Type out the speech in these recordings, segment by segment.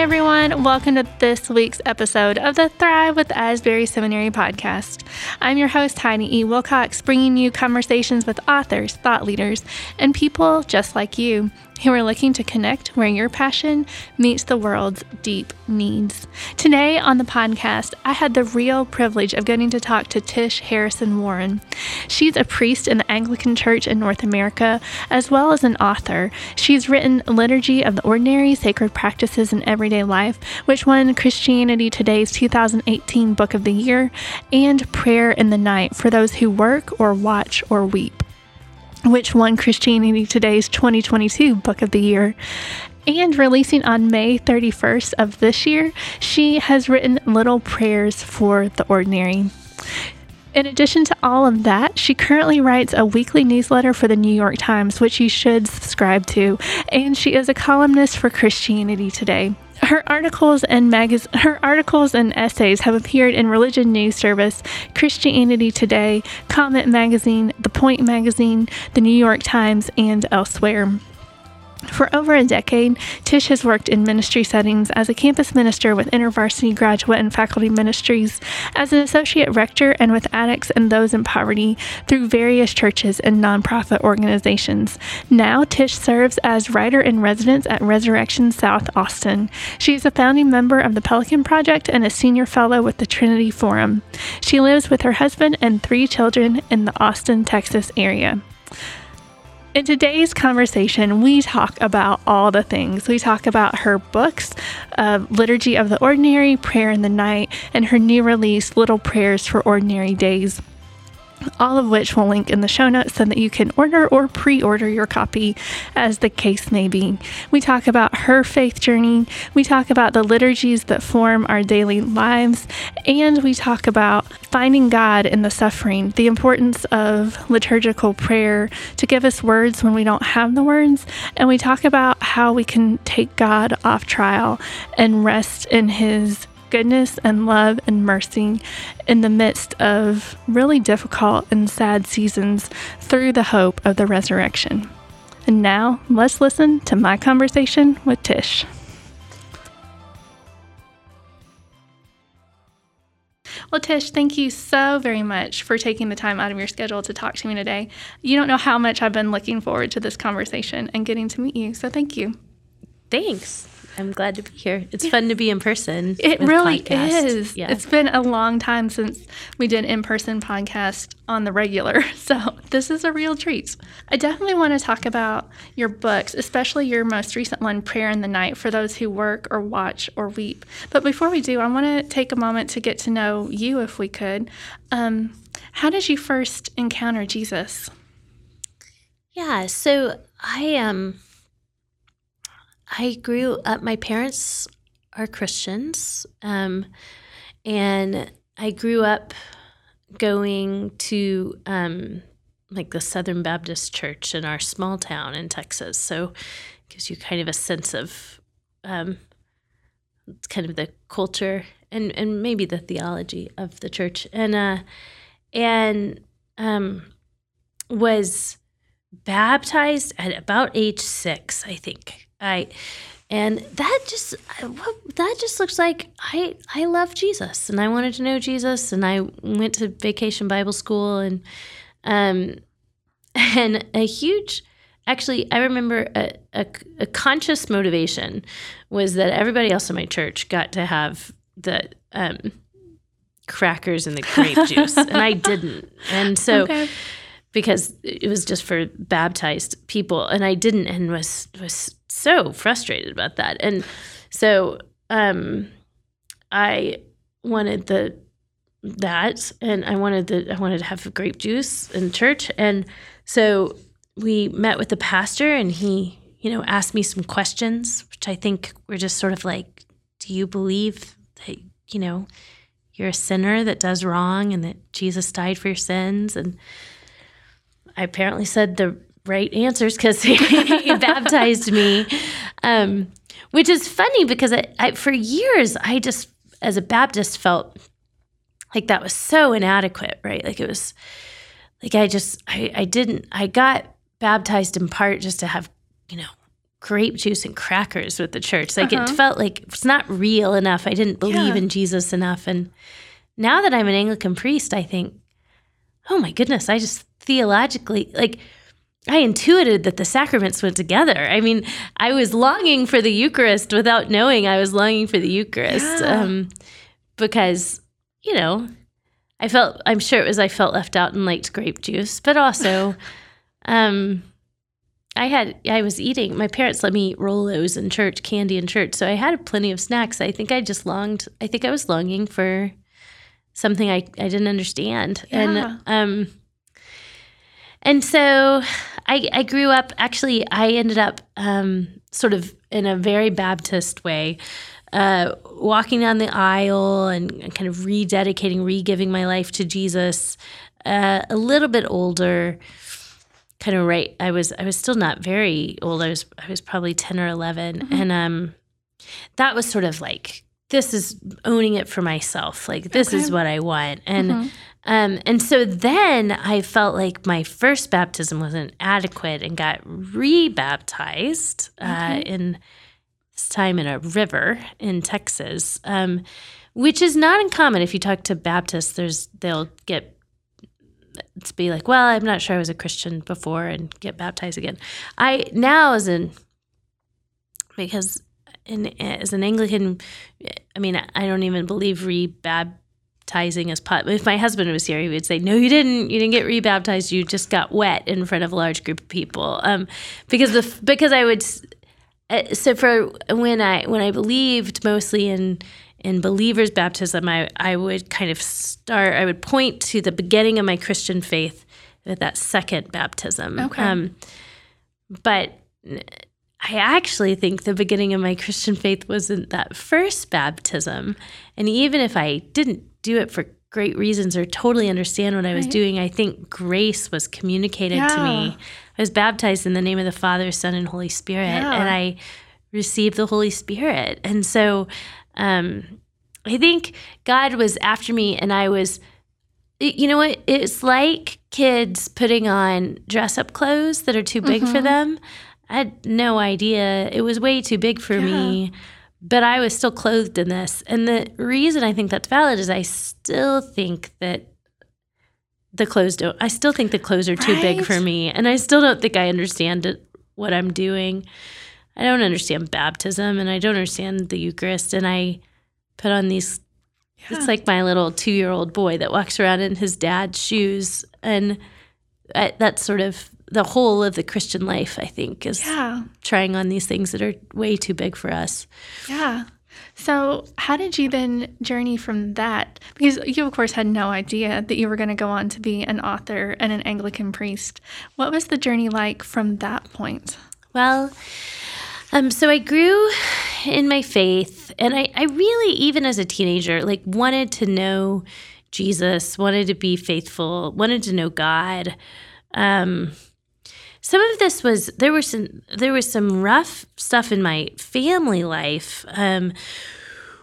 everyone. Welcome to this week's episode of the Thrive with Asbury Seminary podcast. I'm your host, Heidi E. Wilcox, bringing you conversations with authors, thought leaders, and people just like you who are looking to connect where your passion meets the world's deep needs. Today on the podcast, I had the real privilege of getting to talk to Tish Harrison Warren. She's a priest in the Anglican Church in North America, as well as an author. She's written Liturgy of the Ordinary, Sacred Practices in Everyday Life, which won Christianity Today's 2018 Book of the Year, and Prayer in the Night for those who work or watch or weep which won Christianity Today's 2022 Book of the Year. And releasing on May 31st of this year, she has written Little Prayers for the Ordinary. In addition to all of that, she currently writes a weekly newsletter for the New York Times, which you should subscribe to, and she is a columnist for Christianity Today. Her articles and magaz- her articles and essays have appeared in Religion News Service, Christianity Today, Comment Magazine, The Point Magazine, The New York Times, and elsewhere. For over a decade, Tish has worked in ministry settings as a campus minister with InterVarsity Graduate and Faculty Ministries, as an associate rector, and with addicts and those in poverty through various churches and nonprofit organizations. Now, Tish serves as writer in residence at Resurrection South Austin. She is a founding member of the Pelican Project and a senior fellow with the Trinity Forum. She lives with her husband and three children in the Austin, Texas area. In today's conversation, we talk about all the things. We talk about her books, uh, Liturgy of the Ordinary, Prayer in the Night, and her new release, Little Prayers for Ordinary Days all of which we'll link in the show notes so that you can order or pre order your copy as the case may be. We talk about her faith journey, we talk about the liturgies that form our daily lives, and we talk about finding God in the suffering, the importance of liturgical prayer to give us words when we don't have the words, and we talk about how we can take God off trial and rest in His goodness and love and mercy in the midst of really difficult and sad seasons through the hope of the resurrection. And now let's listen to my conversation with Tish. Well, Tish, thank you so very much for taking the time out of your schedule to talk to me today. You don't know how much I've been looking forward to this conversation and getting to meet you, so thank you. Thanks. I'm glad to be here. It's fun to be in person. It really podcast. is. Yeah. It's been a long time since we did an in person podcast on the regular. So this is a real treat. I definitely want to talk about your books, especially your most recent one, Prayer in the Night, for those who work or watch or weep. But before we do, I want to take a moment to get to know you if we could. Um, how did you first encounter Jesus? Yeah, so I um I grew up, my parents are Christians, um, and I grew up going to um, like the Southern Baptist Church in our small town in Texas. So it gives you kind of a sense of um, kind of the culture and, and maybe the theology of the church. And uh, and um, was baptized at about age six, I think. I and that just that just looks like I I love Jesus and I wanted to know Jesus and I went to vacation Bible school and um and a huge actually I remember a, a, a conscious motivation was that everybody else in my church got to have the um crackers and the grape juice and I didn't and so okay. because it was just for baptized people and I didn't and was was so frustrated about that. And so um, I wanted the that and I wanted the I wanted to have grape juice in church. And so we met with the pastor and he, you know, asked me some questions, which I think were just sort of like, do you believe that, you know, you're a sinner that does wrong and that Jesus died for your sins? And I apparently said the right answers because he, baptized me. Um, which is funny because I, I, for years, I just, as a Baptist, felt like that was so inadequate, right? Like it was, like I just, I, I didn't, I got baptized in part just to have, you know, grape juice and crackers with the church. Like uh-huh. it felt like it's not real enough. I didn't believe yeah. in Jesus enough. And now that I'm an Anglican priest, I think, oh my goodness, I just theologically, like, I intuited that the sacraments went together. I mean, I was longing for the Eucharist without knowing I was longing for the Eucharist yeah. um, because, you know, I felt, I'm sure it was I felt left out and liked grape juice, but also, um, I had I was eating. My parents let me eat Rolos in church, candy in church, so I had plenty of snacks. I think I just longed. I think I was longing for something I I didn't understand, yeah. and um, and so I I grew up. Actually, I ended up um, sort of in a very Baptist way. Uh, walking down the aisle and kind of rededicating, re-giving my life to Jesus. Uh, a little bit older, kind of right i was i was still not very old i was i was probably 10 or 11 mm-hmm. and um that was sort of like this is owning it for myself like this okay. is what i want and mm-hmm. Um and so then i felt like my first baptism wasn't adequate and got rebaptized uh, okay. uh in this time in a river in texas um which is not uncommon if you talk to baptists there's they'll get to be like, well, I'm not sure I was a Christian before and get baptized again. I now as an because in as an Anglican, I mean, I don't even believe rebaptizing as pot. If my husband was here, he would say, "No, you didn't. You didn't get rebaptized. You just got wet in front of a large group of people." Um, because the because I would. Uh, so for when I when I believed mostly in in believers baptism I, I would kind of start i would point to the beginning of my christian faith with that second baptism okay. Um, but i actually think the beginning of my christian faith wasn't that first baptism and even if i didn't do it for great reasons or totally understand what i was right. doing i think grace was communicated yeah. to me i was baptized in the name of the father son and holy spirit yeah. and i received the holy spirit and so um, I think God was after me, and I was, you know what? It's like kids putting on dress up clothes that are too big mm-hmm. for them. I had no idea. It was way too big for yeah. me, but I was still clothed in this. And the reason I think that's valid is I still think that the clothes don't, I still think the clothes are too right? big for me. And I still don't think I understand it, what I'm doing. I don't understand baptism and I don't understand the Eucharist. And I put on these, yeah. it's like my little two year old boy that walks around in his dad's shoes. And I, that's sort of the whole of the Christian life, I think, is yeah. trying on these things that are way too big for us. Yeah. So, how did you then journey from that? Because you, of course, had no idea that you were going to go on to be an author and an Anglican priest. What was the journey like from that point? Well, um, so I grew in my faith, and I, I really, even as a teenager, like wanted to know Jesus, wanted to be faithful, wanted to know God. Um, some of this was there was some there was some rough stuff in my family life um,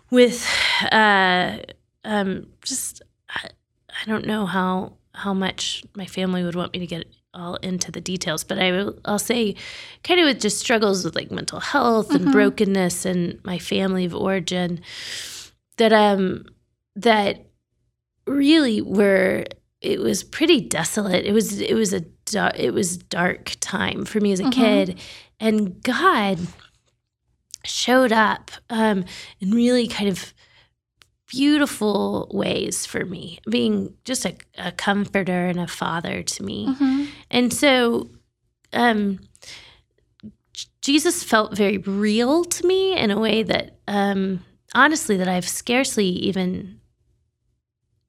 with uh, um, just I, I don't know how how much my family would want me to get all into the details, but I will, I'll say kind of with just struggles with like mental health and mm-hmm. brokenness and my family of origin that um that really were it was pretty desolate. It was it was a it was dark time for me as a mm-hmm. kid, and God showed up um, and really kind of beautiful ways for me, being just a, a comforter and a father to me. Mm-hmm. And so, um, Jesus felt very real to me in a way that, um, honestly, that I've scarcely even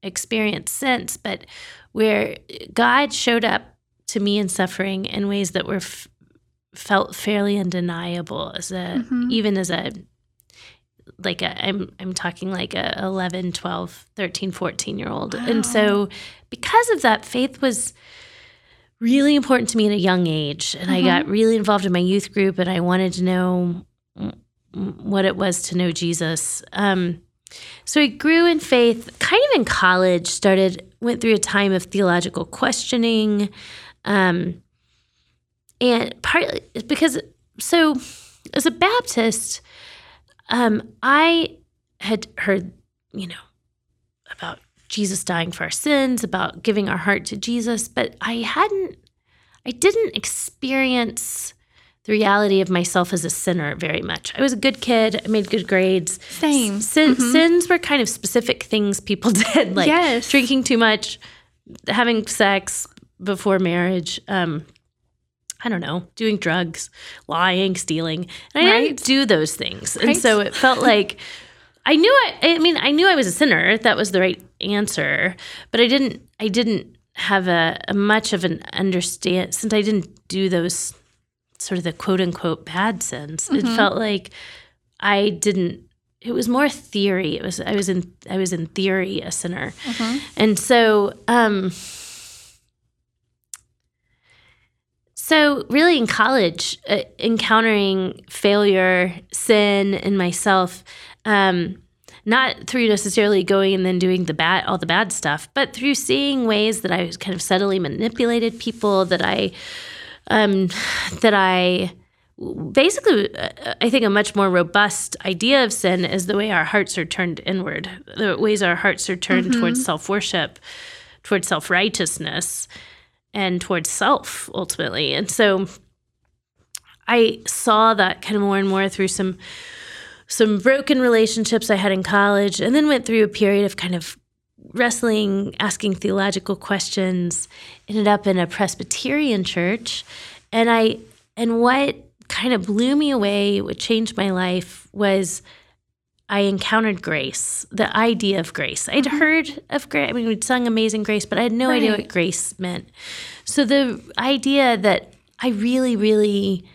experienced since, but where God showed up to me in suffering in ways that were f- felt fairly undeniable as a mm-hmm. even as a like a, I'm I'm talking like a 11, 12, 13, 14 year old. Wow. And so because of that faith was really important to me at a young age and mm-hmm. I got mm-hmm. really involved in my youth group and I wanted to know what it was to know Jesus. Um, so I grew in faith kind of in college, started went through a time of theological questioning. Um, and partly because so as a Baptist, um, I had heard, you know, about Jesus dying for our sins, about giving our heart to Jesus, but I hadn't, I didn't experience the reality of myself as a sinner very much. I was a good kid. I made good grades. Same. Sin, mm-hmm. Sins were kind of specific things people did, like yes. drinking too much, having sex before marriage. Um, I don't know, doing drugs, lying, stealing. And I right. didn't do those things. Right. And so it felt like I knew I I mean, I knew I was a sinner. That was the right answer. But I didn't I didn't have a, a much of an understand since I didn't do those sort of the quote unquote bad sins. Mm-hmm. It felt like I didn't it was more theory. It was I was in I was in theory a sinner. Mm-hmm. And so um so really in college uh, encountering failure, sin in myself um not through necessarily going and then doing the bad all the bad stuff, but through seeing ways that I was kind of subtly manipulated people that I um, that I basically i think a much more robust idea of sin is the way our hearts are turned inward the ways our hearts are turned mm-hmm. towards self-worship towards self-righteousness and towards self ultimately and so i saw that kind of more and more through some some broken relationships i had in college and then went through a period of kind of wrestling, asking theological questions, ended up in a Presbyterian church. And I and what kind of blew me away, what changed my life was I encountered grace, the idea of grace. I'd mm-hmm. heard of grace. I mean, we'd sung Amazing Grace, but I had no right. idea what grace meant. So the idea that I really, really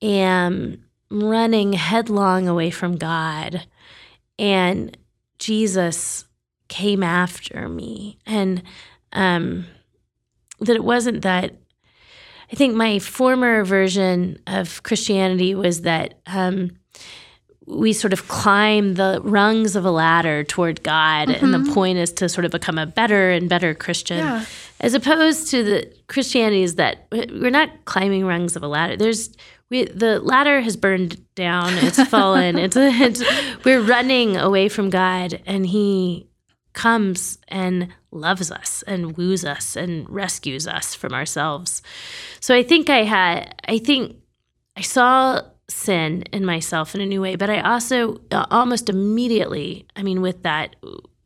am running headlong away from God and Jesus came after me and um, that it wasn't that i think my former version of christianity was that um, we sort of climb the rungs of a ladder toward god mm-hmm. and the mm-hmm. point is to sort of become a better and better christian yeah. as opposed to the christianity is that we're not climbing rungs of a ladder there's we, the ladder has burned down it's fallen it's, it's we're running away from god and he comes and loves us and woos us and rescues us from ourselves. So I think I had, I think I saw sin in myself in a new way, but I also uh, almost immediately, I mean, with that,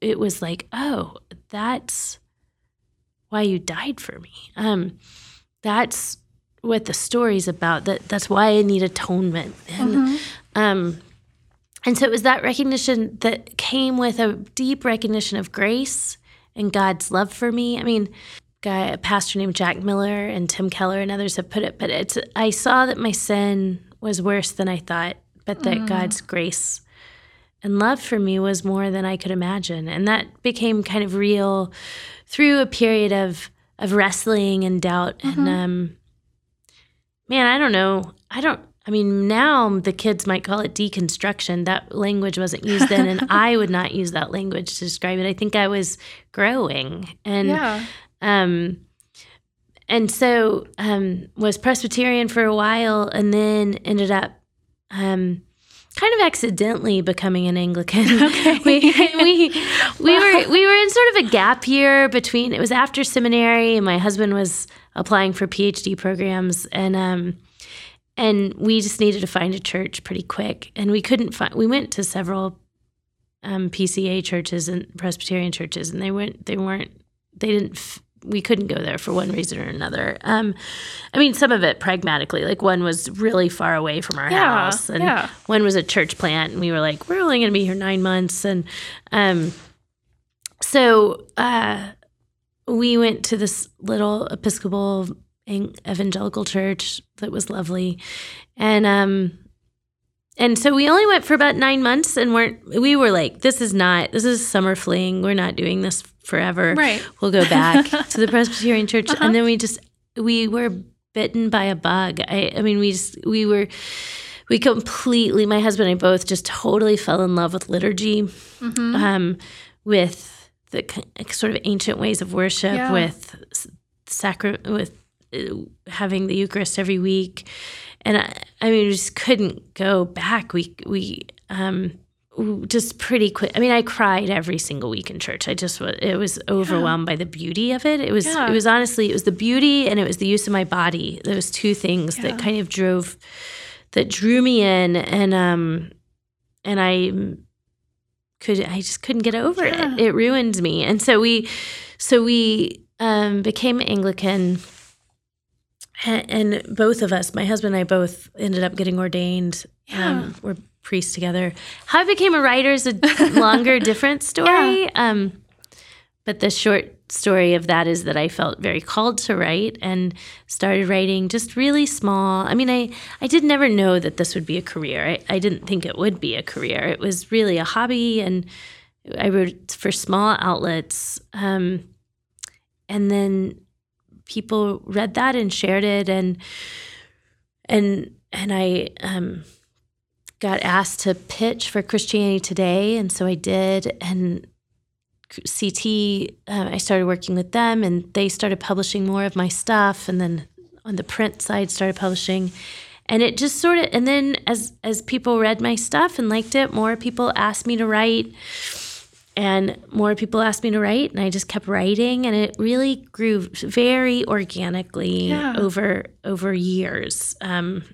it was like, oh, that's why you died for me. Um, that's what the story's about. That that's why I need atonement. And mm-hmm. um, and so it was that recognition that came with a deep recognition of grace and God's love for me. I mean, guy, a pastor named Jack Miller and Tim Keller and others have put it, but it's I saw that my sin was worse than I thought, but that mm. God's grace and love for me was more than I could imagine. And that became kind of real through a period of of wrestling and doubt mm-hmm. and um man, I don't know. I don't I mean, now the kids might call it deconstruction. That language wasn't used then, and I would not use that language to describe it. I think I was growing, and yeah. um, and so um, was Presbyterian for a while, and then ended up um, kind of accidentally becoming an Anglican. Okay. we we we were we were in sort of a gap year between. It was after seminary, and my husband was applying for PhD programs, and um, and we just needed to find a church pretty quick and we couldn't find we went to several um, pca churches and presbyterian churches and they weren't they weren't they didn't f- we couldn't go there for one reason or another um, i mean some of it pragmatically like one was really far away from our yeah, house and yeah. one was a church plant and we were like we're only going to be here nine months and um, so uh, we went to this little episcopal evangelical church that was lovely, and um, and so we only went for about nine months, and weren't we were like, this is not this is summer fling. We're not doing this forever. Right. We'll go back to the Presbyterian church, uh-huh. and then we just we were bitten by a bug. I I mean, we just we were we completely my husband and I both just totally fell in love with liturgy, mm-hmm. um, with the sort of ancient ways of worship, yeah. with sacrament, with having the Eucharist every week and I, I mean, we just couldn't go back. We we um, just pretty quick. I mean, I cried every single week in church. I just was it was overwhelmed yeah. by the beauty of it. It was yeah. it was honestly it was the beauty and it was the use of my body. Those two things yeah. that kind of drove that drew me in and um and I could I just couldn't get over it. It ruined me. And so we so we um became Anglican and both of us, my husband and I both ended up getting ordained. Um, we're priests together. How I became a writer is a longer, different story. Yeah. Um, but the short story of that is that I felt very called to write and started writing just really small. I mean, I, I did never know that this would be a career. I, I didn't think it would be a career. It was really a hobby, and I wrote for small outlets. Um, and then people read that and shared it, and and and I um, got asked to pitch for Christianity Today, and so I did. And CT, uh, I started working with them, and they started publishing more of my stuff. And then on the print side, started publishing, and it just sort of. And then as as people read my stuff and liked it, more people asked me to write, and more people asked me to write, and I just kept writing, and it really grew very organically yeah. over over years. Um,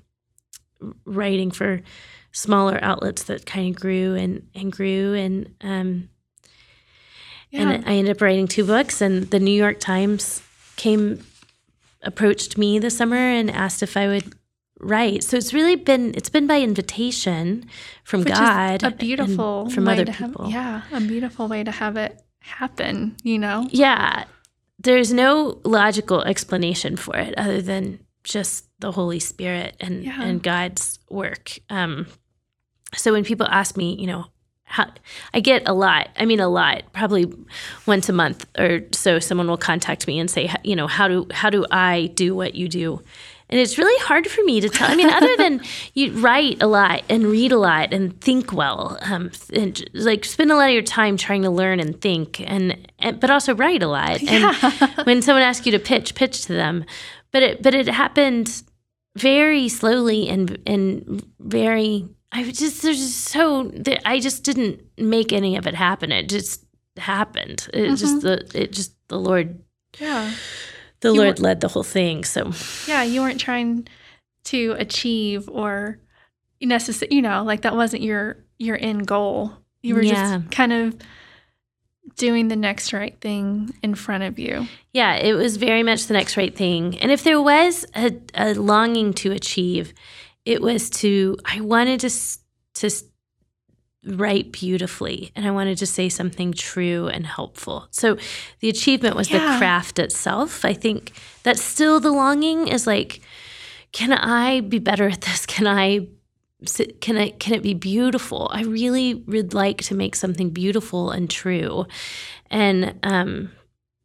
writing for smaller outlets that kind of grew and, and grew and um, yeah. and I ended up writing two books and the New York Times came approached me this summer and asked if I would write. So it's really been it's been by invitation from Which God. a beautiful from other people. Have, yeah, a beautiful way to have it happen, you know. Yeah. There's no logical explanation for it other than just the Holy Spirit and yeah. and God's work. Um, so when people ask me, you know, how, I get a lot. I mean, a lot. Probably once a month or so, someone will contact me and say, you know, how do how do I do what you do? And it's really hard for me to tell. I mean, other than you write a lot and read a lot and think well, um, and like spend a lot of your time trying to learn and think, and, and but also write a lot. And yeah. when someone asks you to pitch, pitch to them. But it but it happened very slowly and and very I just there's just so I just didn't make any of it happen. It just happened. It mm-hmm. just the it just the Lord Yeah. The Lord led the whole thing. So Yeah, you weren't trying to achieve or necessary you know, like that wasn't your your end goal. You were yeah. just kind of doing the next right thing in front of you. Yeah, it was very much the next right thing. And if there was a, a longing to achieve, it was to I wanted to to write beautifully and I wanted to say something true and helpful. So the achievement was yeah. the craft itself. I think that's still the longing is like can I be better at this? Can I can I can it be beautiful? I really would like to make something beautiful and true. And um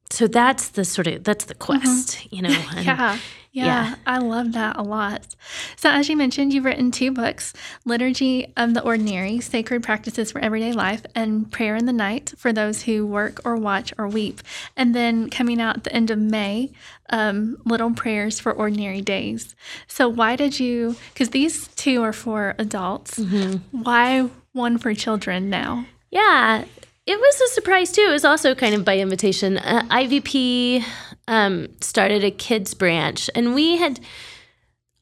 so that's the sort of that's the quest, mm-hmm. you know. And, yeah. Yeah, yeah, I love that a lot. So, as you mentioned, you've written two books Liturgy of the Ordinary, Sacred Practices for Everyday Life, and Prayer in the Night for those who work or watch or weep. And then coming out at the end of May, um, Little Prayers for Ordinary Days. So, why did you, because these two are for adults, mm-hmm. why one for children now? Yeah, it was a surprise too. It was also kind of by invitation. Uh, IVP um, started a kids branch, and we had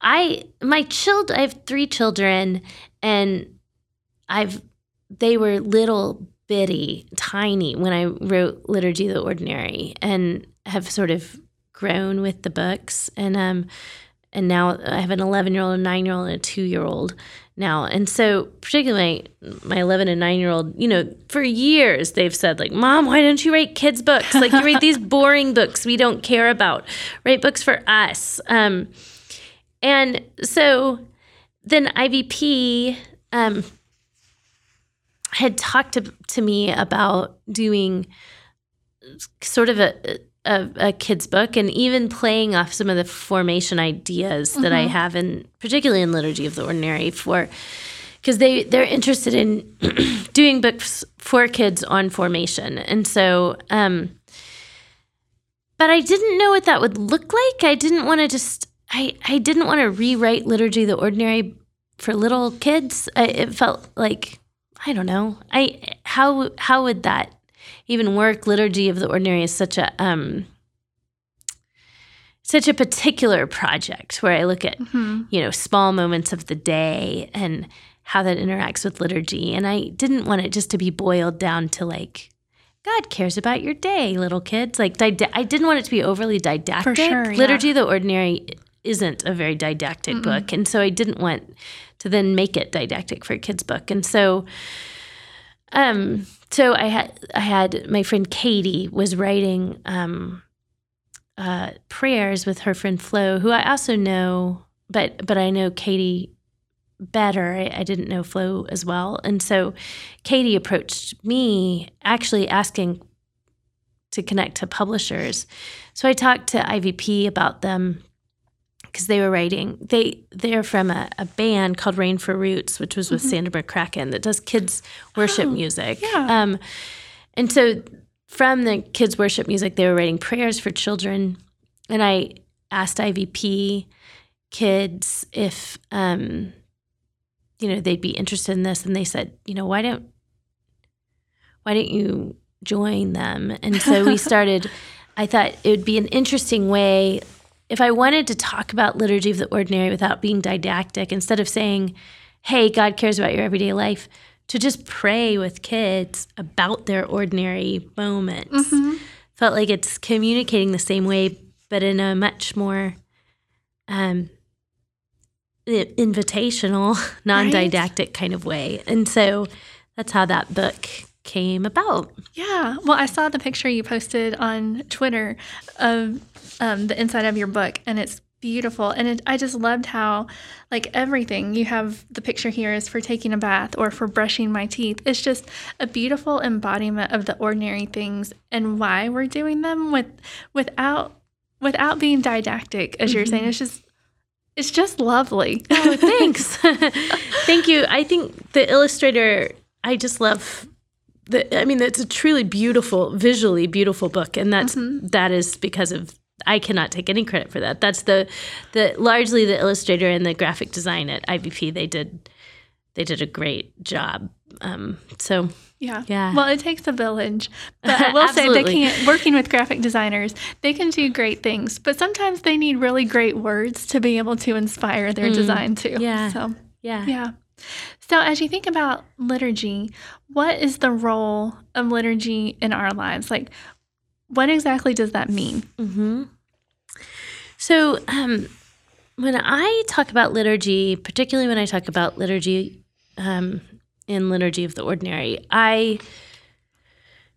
I my child, I have three children, and I've they were little bitty, tiny when I wrote Liturgy the Ordinary, and have sort of grown with the books, and um, and now I have an eleven year old, a nine year old, and a two year old, now. And so, particularly my 11 and 9 year old, you know, for years they've said, like, Mom, why don't you write kids' books? Like, you write these boring books we don't care about. Write books for us. Um, and so then IVP um, had talked to, to me about doing sort of a, a, a, kid's book and even playing off some of the formation ideas mm-hmm. that I mm-hmm. have in particularly in liturgy of the ordinary for because they they're interested in doing books for kids on formation and so um but I didn't know what that would look like I didn't want to just I I didn't want to rewrite liturgy of the ordinary for little kids. I, it felt like I don't know. I how how would that even work? Liturgy of the ordinary is such a um such a particular project where I look at Mm-hmm. you know small moments of the day and how that interacts with liturgy, and I didn't want it just to be boiled down to like. God cares about your day, little kids. Like, dida- I didn't want it to be overly didactic. sure, yeah. Liturgy of the Ordinary isn't a very didactic book, and so I didn't want to then make it didactic for a kid's book. And so, um, so I had I had my friend Katie was writing um, uh, prayers with her friend Flo, who I also know, but but I know Katie better. I, I didn't know Flo as well, and so Katie approached me, actually asking to connect to publishers. So I talked to IVP about them because they were writing. They they're from a, a band called Rain for Roots, which was with Sandra McCracken that does kids worship Oh, music. yeah. Um, and so from the kids worship music, they were writing prayers for children, and I asked IVP kids if um, you know they'd be interested in this, and they said, you know, why don't why don't you join them? And so we started. I thought it would be an interesting way if I wanted to talk about liturgy of the ordinary without being didactic, instead of saying, "Hey, God cares about your everyday life," to just pray with kids about their ordinary moments. Mm-hmm. Felt like it's communicating the same way, but in a much more um, invitational, non-didactic kind of way. And so that's how that book came about. Yeah. Well, I saw the picture you posted on Twitter of um, the inside of your book, and it's beautiful. And it, I just loved how, like, everything you have the picture here is for taking a bath or for brushing my teeth. It's just a beautiful embodiment of the ordinary things and why we're doing them with without without being didactic, as you're saying. It's just it's just lovely. Oh, thanks. Thank you. I think the illustrator, I just love the I mean it's a truly beautiful, visually beautiful book and that's that is because of I cannot take any credit for that. That's the the largely the illustrator and the graphic design at IVP. They did they did a great job. Um, so Yeah. Yeah. Well, it takes a village. But I will say they can't working with graphic designers, they can do great things, but sometimes they need really great words to be able to inspire their design too. Mm. yeah. So yeah. yeah. So as you think about liturgy, what is the role of liturgy in our lives? Like what exactly does that mean? hmm So, um, when I talk about liturgy, particularly when I talk about liturgy um, in Liturgy of the Ordinary, I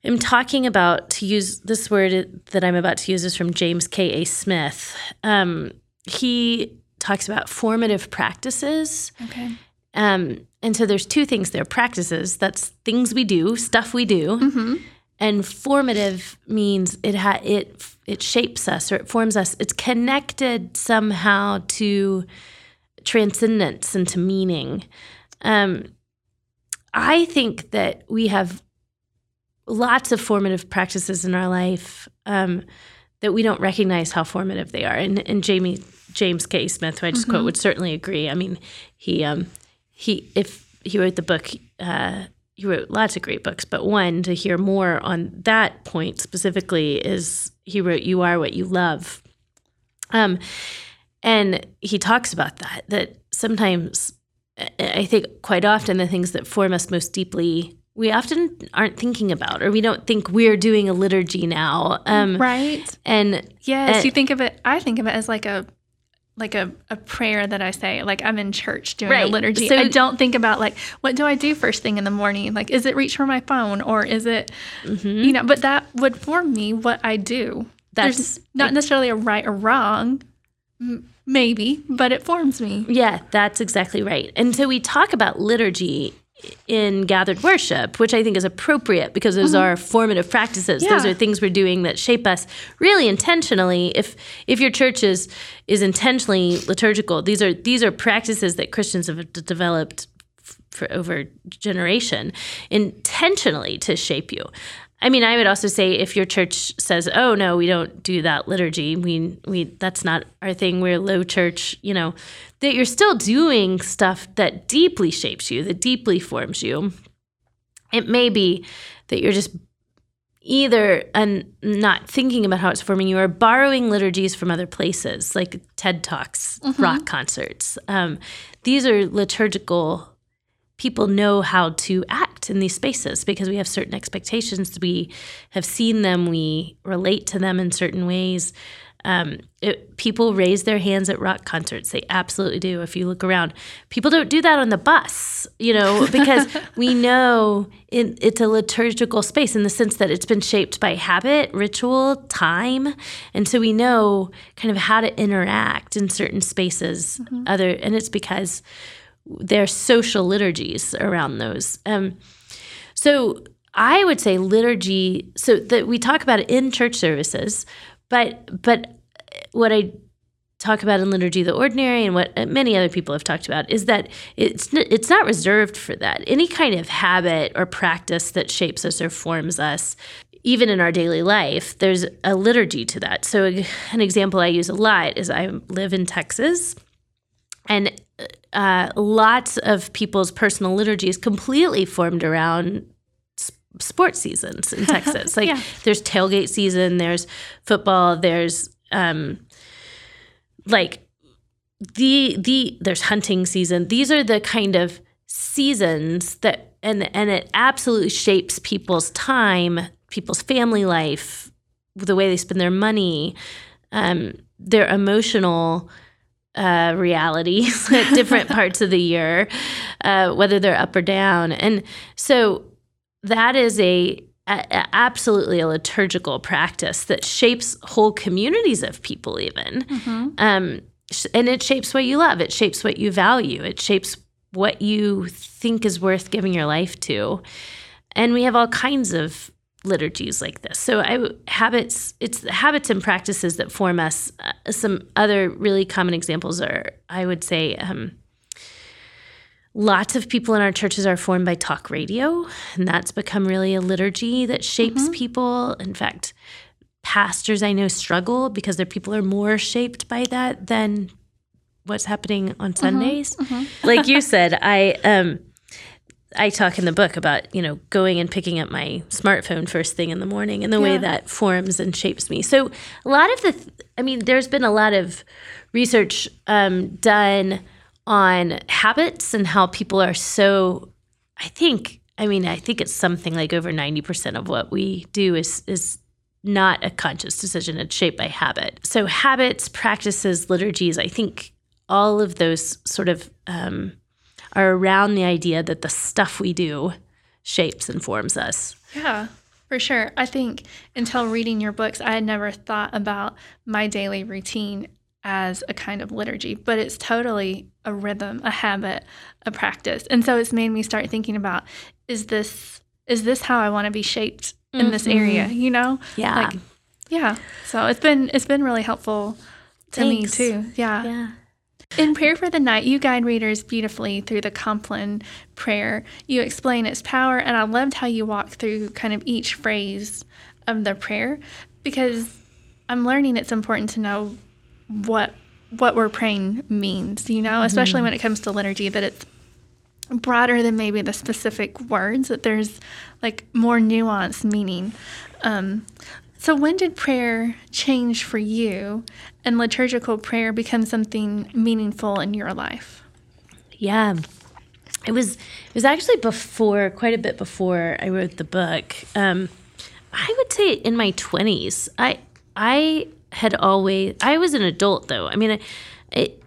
am talking about, to use this word that I'm about to use is from James K.A. Smith. Um, he talks about formative practices. Okay. Um, and so there's two things there practices, that's things we do, stuff we do. Mm-hmm. And formative means it ha- it it shapes us or it forms us. It's connected somehow to transcendence and to meaning. Um, I think that we have lots of formative practices in our life um, that we don't recognize how formative they are. And, and Jamie James K. Smith, who I just quote, would certainly agree. I mean, he um, he if he wrote the book. Uh, he wrote lots of great books, but one to hear more on that point specifically is he wrote "You Are What You Love," um, and he talks about that. That sometimes, I- think, quite often, the things that form us most deeply, we often aren't thinking about, or we don't think we're doing a liturgy now. Um, Right? And Yes, Uh, you think of it I think of it as like a like a, a prayer that I say, like I'm in church doing a liturgy. So- I don't think about like what do I do first thing in the morning? Like is it reach for my phone or is it Mm-hmm. you know, but that would form me what I do. That's- There's not necessarily a right or wrong, m- maybe, but it forms me. Yeah, that's exactly right. And so we talk about liturgy in gathered worship, which I think is appropriate because those mm-hmm. are formative practices. Those are things we're doing that shape us really intentionally. If if your church is is intentionally liturgical, these are these are practices that Christians have developed f- for over generation intentionally to shape you. I mean, I would also say if your church says, "Oh no, we don't do that liturgy. We we that's not our thing. We're low church," you know, that you're still doing stuff that deeply shapes you, that deeply forms you. It may be that you're just either and not thinking about how it's forming you or borrowing liturgies from other places like ted talks mm-hmm. rock concerts um, these are liturgical people know how to act in these spaces because we have certain expectations we have seen them we relate to them in certain ways um, it, people raise their hands at rock concerts. They absolutely do. If you look around, people don't do that on the bus, you know, because we know it, it's a liturgical space in the sense that it's been shaped by habit, ritual, time, and so we know kind of how to interact in certain spaces. Mm-hmm. Other, and it's because there are social liturgies around those. Um, so I would say liturgy. So that we talk about it in church services, but but what I talk about in liturgy the ordinary and what many other people have talked about is that it's it's not reserved for that any kind of habit or practice that shapes us or forms us even in our daily life there's a liturgy to that so an example i use a lot is i live in texas and uh, lots of people's personal liturgies completely formed around sports seasons in Texas. Like yeah. there's tailgate season, there's football, there's um like the the there's hunting season. These are the kind of seasons that and and it absolutely shapes people's time, people's family life, the way they spend their money, um, their emotional uh, realities at different parts of the year, uh, whether they're up or down. And so that is a, a, absolutely a liturgical practice that shapes whole communities of people, even. Mm-hmm. Um, and it shapes what you love. It shapes what you value. It shapes what you think is worth giving your life to. And we have all kinds of liturgies like this. So I habits it's habits and practices that form us. Uh, some other really common examples are I would say um, Lots of people in our churches are formed by talk radio, and that's become really a liturgy that shapes mm-hmm. people. In fact, pastors I know struggle because their people are more shaped by that than what's happening on mm-hmm. Sundays. Mm-hmm. like you said, I um I talk in the book about, you know, going and picking up my smartphone first thing in the morning and the yeah. way that forms and shapes me. So, a lot of the th- I mean, there's been a lot of research um, done on habits and how people are so I think I mean I think it's something like over 90% of what we do is is not a conscious decision it's shaped by habit. So habits, practices, liturgies, I think all of those sort of um, are around the idea that the stuff we do shapes and forms us. Yeah. For sure. I think until reading your books, I had never thought about my daily routine as a kind of liturgy, but it's totally a rhythm, a habit, a practice. And so it's made me start thinking about is this is this how I want to be shaped in mm-hmm. this area, you know? Yeah. Like yeah. So it's been it's been really helpful to Thanks. me too. Yeah. Yeah. In Prayer for the Night, you guide readers beautifully through the Compline prayer. You explain its power, and I loved how you walk through kind of each phrase of the prayer because I'm learning it's important to know what what we're praying means, you know, mm-hmm. especially when it comes to liturgy, that it's broader than maybe the specific words, that there's like more nuanced meaning. Um, so, when did prayer change for you and liturgical prayer become something meaningful in your life? Yeah. It was it was actually before quite a bit before I wrote the book. Um, I would say in my twenties. I I had always I was an adult though. I mean, it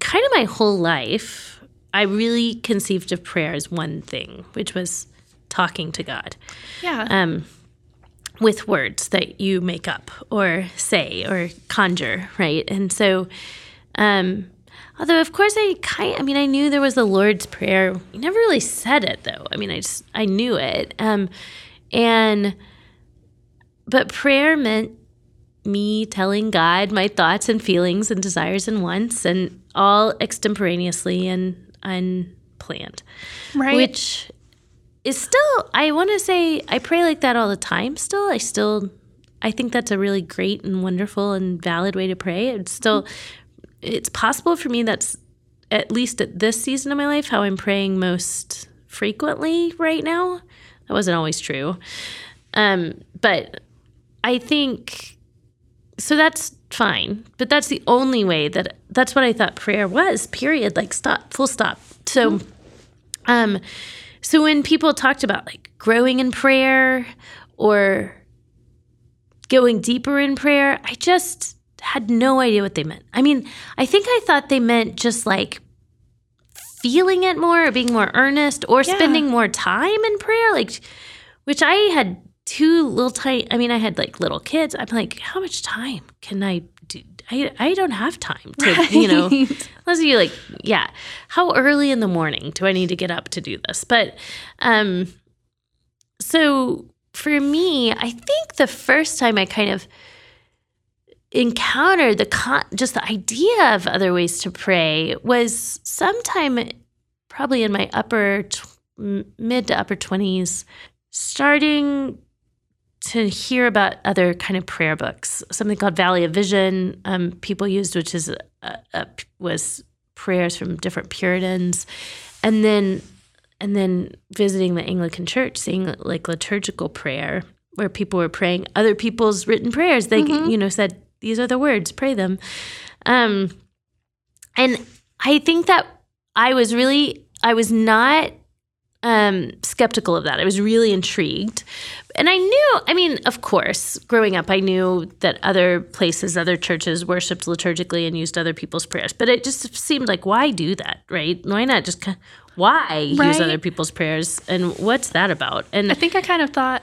kind of my whole life I really conceived of prayer as one thing, which was talking to God. Yeah. Um with words that you make up or say or conjure, right? And so um although of course I kind I mean I knew there was the Lord's prayer. I never really said it though. I mean I just I knew it. Um and but prayer meant me telling God my thoughts and feelings and desires and wants, and all extemporaneously and unplanned. Right. Which is still I want to say I pray like that all the time still. I still I think that's a really great and wonderful and valid way to pray. It's still it's possible for me that's at least at this season of my life how I'm praying most frequently right now. That wasn't always true. Um, but I think so that's fine. But that's the only way that that's what I thought prayer was, period. Like stop, full stop. So um so when people talked about like growing in prayer or going deeper in prayer, I just had no idea what they meant. I mean, I think I thought they meant just like feeling it more or being more earnest or Yeah. spending more time in prayer like which I had two little tiny I mean I had like little kids. I'm like how much time can I do I, I don't have time to you know Right. unless you like yeah how early in the morning do i need to get up to do this but um so for me i think the first time i kind of encountered the con- just the idea of other ways to pray was sometime probably in my upper tw- mid to upper 20s starting to hear about other kind of prayer books, something called Valley of Vision. Um, people used, which is a, a, was prayers from different Puritans, and then and then visiting the Anglican Church, seeing like liturgical prayer, where people were praying other people's written prayers. They Mhm. you know said these are the words, pray them, um, and I think that I was really I was not um, skeptical of that. I was really intrigued. And I knew, I mean, of course, growing up, I knew that other places, other churches worshiped liturgically and used other people's prayers. But it just seemed like, why do that, right? Why not just, why use other people's prayers? And what's that about? And I think I kind of thought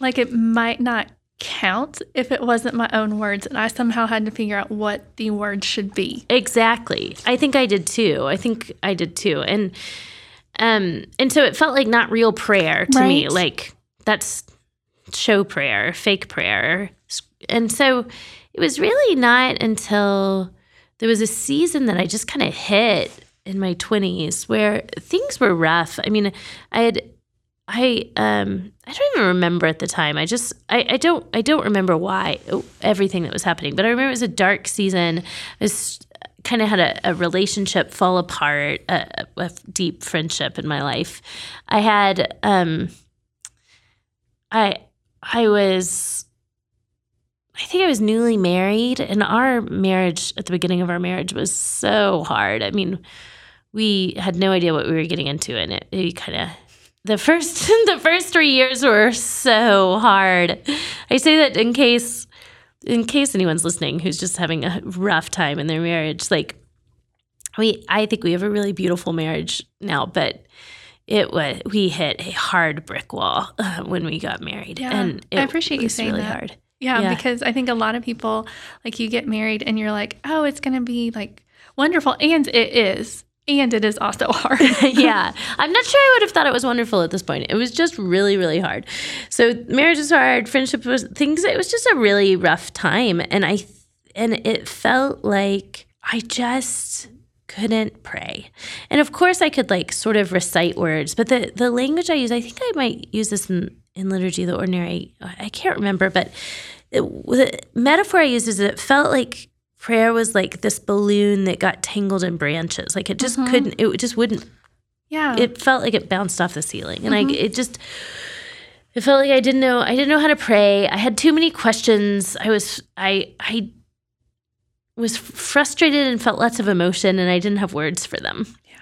like it might not count if it wasn't my own words, and I somehow had to figure out what the words should be. Exactly. I think I did too. I think I did too. And um and so it felt like not real prayer to me. Like that's show prayer, fake prayer. And so it was really not until there was a season that I just kind of hit in my 20s where things were rough. I mean, I had I um I don't even remember at the time. I just I, I don't I don't remember why everything that was happening, but I remember it was a dark season. I kind of had a, a relationship fall apart, a, a deep friendship in my life. I had um I I was I think I was newly married and our marriage at the beginning of our marriage was so hard. I mean, we had no idea what we were getting into and it, it kind of the first the first 3 years were so hard. I say that in case in case anyone's listening who's just having a rough time in their marriage like we I think we have a really beautiful marriage now, but it was we hit a hard brick wall uh, when we got married, Yeah, and I appreciate you saying really that. hard. Yeah, Yeah. because I think a lot of people like you get married and you're like, oh, it's going to be like wonderful. And it is. And it is also hard. yeah, I'm not sure I would have thought it was wonderful at this point. It was just really, really hard. So marriage was hard, friendship was things. It was just a really rough time, and I and it felt like I just couldn't pray. And of course, I could like sort of recite words, but the the language I use, I think I might use this in in liturgy, the ordinary. I can't remember, but it, the metaphor I used is that it felt like prayer was like this balloon that got tangled in branches. Like it just Mhm. couldn't. It just wouldn't yeah. it felt like it bounced off the ceiling and Mhm. I it just it felt like I didn't know I didn't know how to pray. I had too many questions. I was I I was frustrated and felt lots of emotion and I didn't have words for them. Yeah.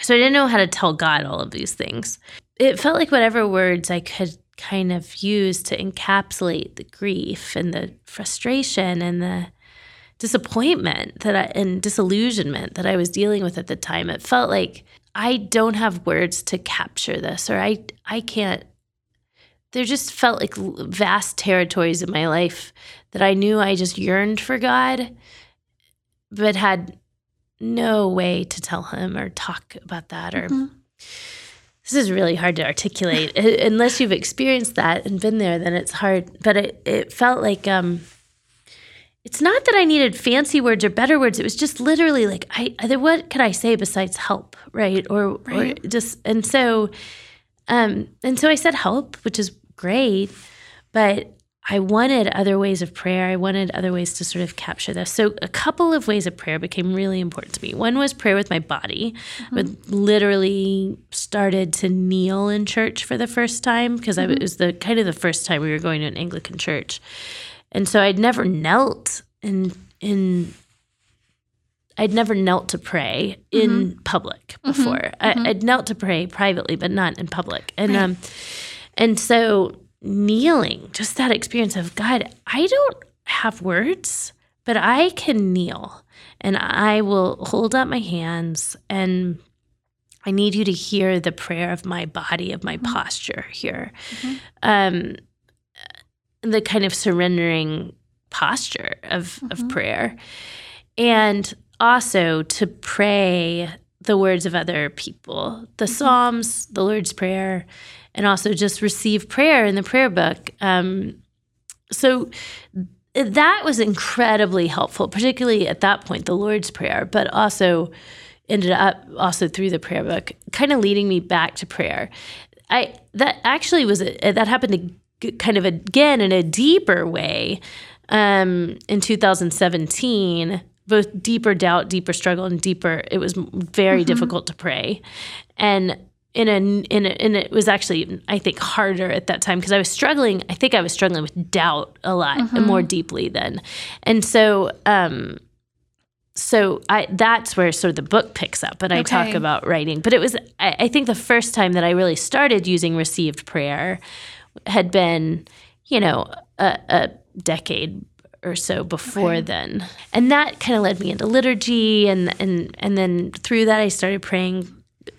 So I didn't know how to tell God all of these things. It felt like whatever words I could kind of use to encapsulate the grief and the frustration and the disappointment that I, and disillusionment that I was dealing with at the time. It felt like I don't have words to capture this, or I I can't. There just felt like vast territories in my life that I knew I just yearned for God, but had no way to tell Him or talk about that. Or Mhm. this is really hard to articulate Uh, unless you've experienced that and been there. Then it's hard. But it it felt like um, it's not that I needed fancy words or better words. It was just literally like I, I what could I say besides help, right? Or Right. or just and so Um, and so I said help, which is great, but I wanted other ways of prayer. I wanted other ways to sort of capture this. So a couple of ways of prayer became really important to me. One was prayer with my body. Mm-hmm. I literally started to kneel in church for the first time because mm-hmm. it was the kind of the first time we were going to an Anglican church, and so I'd never knelt in in I'd never knelt to pray in mm-hmm. public mm-hmm. before. Mm-hmm. I, would knelt to pray privately, but not in public. And right. um, and so kneeling, just that experience of God, I don't have words, but I can kneel and I will hold up my hands and I need you to hear the prayer of my body, of my mm-hmm. posture here. Mm-hmm. Um, the kind of surrendering posture of, of mm-hmm. prayer. And also to pray the words of other people, the mm-hmm. Psalms, the Lord's Prayer, and also just receive prayer in the prayer book. Um, so that was incredibly helpful, particularly at that point, the Lord's Prayer, but also ended up also through the prayer book, kind of leading me back to prayer. I that actually was a, that happened kind of again in a deeper way um, in 2017 both deeper doubt, deeper struggle, and deeper. It was very mm-hmm. difficult to pray, and in a in a, and it was actually I think harder at that time because I was struggling. I think I was struggling with doubt a lot mm-hmm. more deeply then, and so. um so I that's where sort of the book picks up and I talk about writing. But it was I, I think the first time that I really started using received prayer had been, you know, a, a decade or so before okay. then. And that kind of led me into liturgy and and and then through that I started praying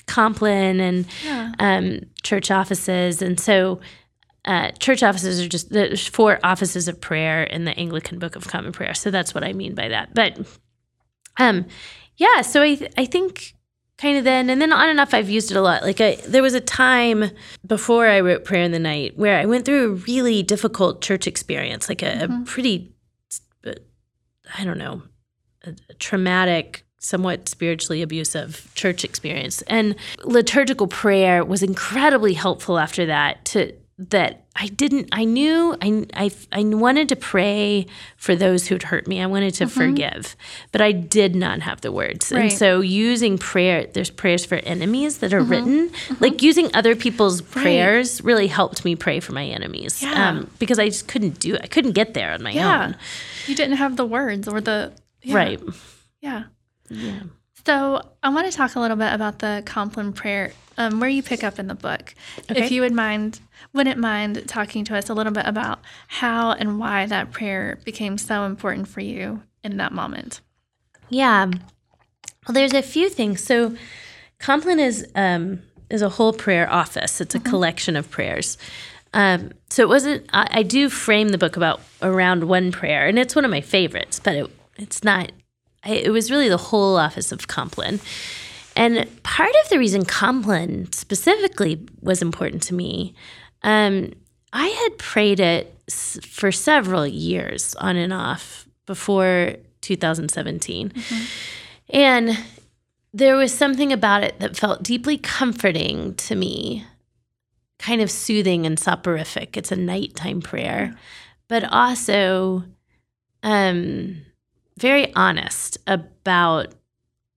Compline and yeah. um, church offices. And so uh, church offices are just the four offices of prayer in the Anglican Book of Common Prayer. So that's what I mean by that. But um, yeah, so I, th- I think kind of then, and then on and off, I've used it a lot. Like I, there was a time before I wrote Prayer in the Night where I went through a really difficult church experience, like a, mm-hmm. a pretty I don't know, a, a traumatic somewhat spiritually abusive church experience and liturgical prayer was incredibly helpful after that to that I didn't I knew I I, I wanted to pray for those who'd hurt me I wanted to mm-hmm. forgive but I did not have the words right. and so using prayer there's prayers for enemies that are mm-hmm. written mm-hmm. like using other people's right. prayers really helped me pray for my enemies yeah. um, because I just couldn't do it I couldn't get there on my yeah. own you didn't have the words or the yeah. right. Yeah. Yeah. So I want to talk a little bit about the Compline prayer, um, where you pick up in the book. Okay. If you would mind, wouldn't mind talking to us a little bit about how and why that prayer became so important for you in that moment. Yeah. Well, there's a few things. So Compline is um, is a whole prayer office. It's a mm-hmm. collection of prayers. Um, so it wasn't. I, I, do frame the book about around one prayer, and it's one of my favorites. But it, it's not. I, it was really the whole office of Compline, and part of the reason Compline specifically was important to me, um, I had prayed it for several years on and off before 2017, mm-hmm. and there was something about it that felt deeply comforting to me kind of soothing and soporific. It's a nighttime prayer, but also um, very honest about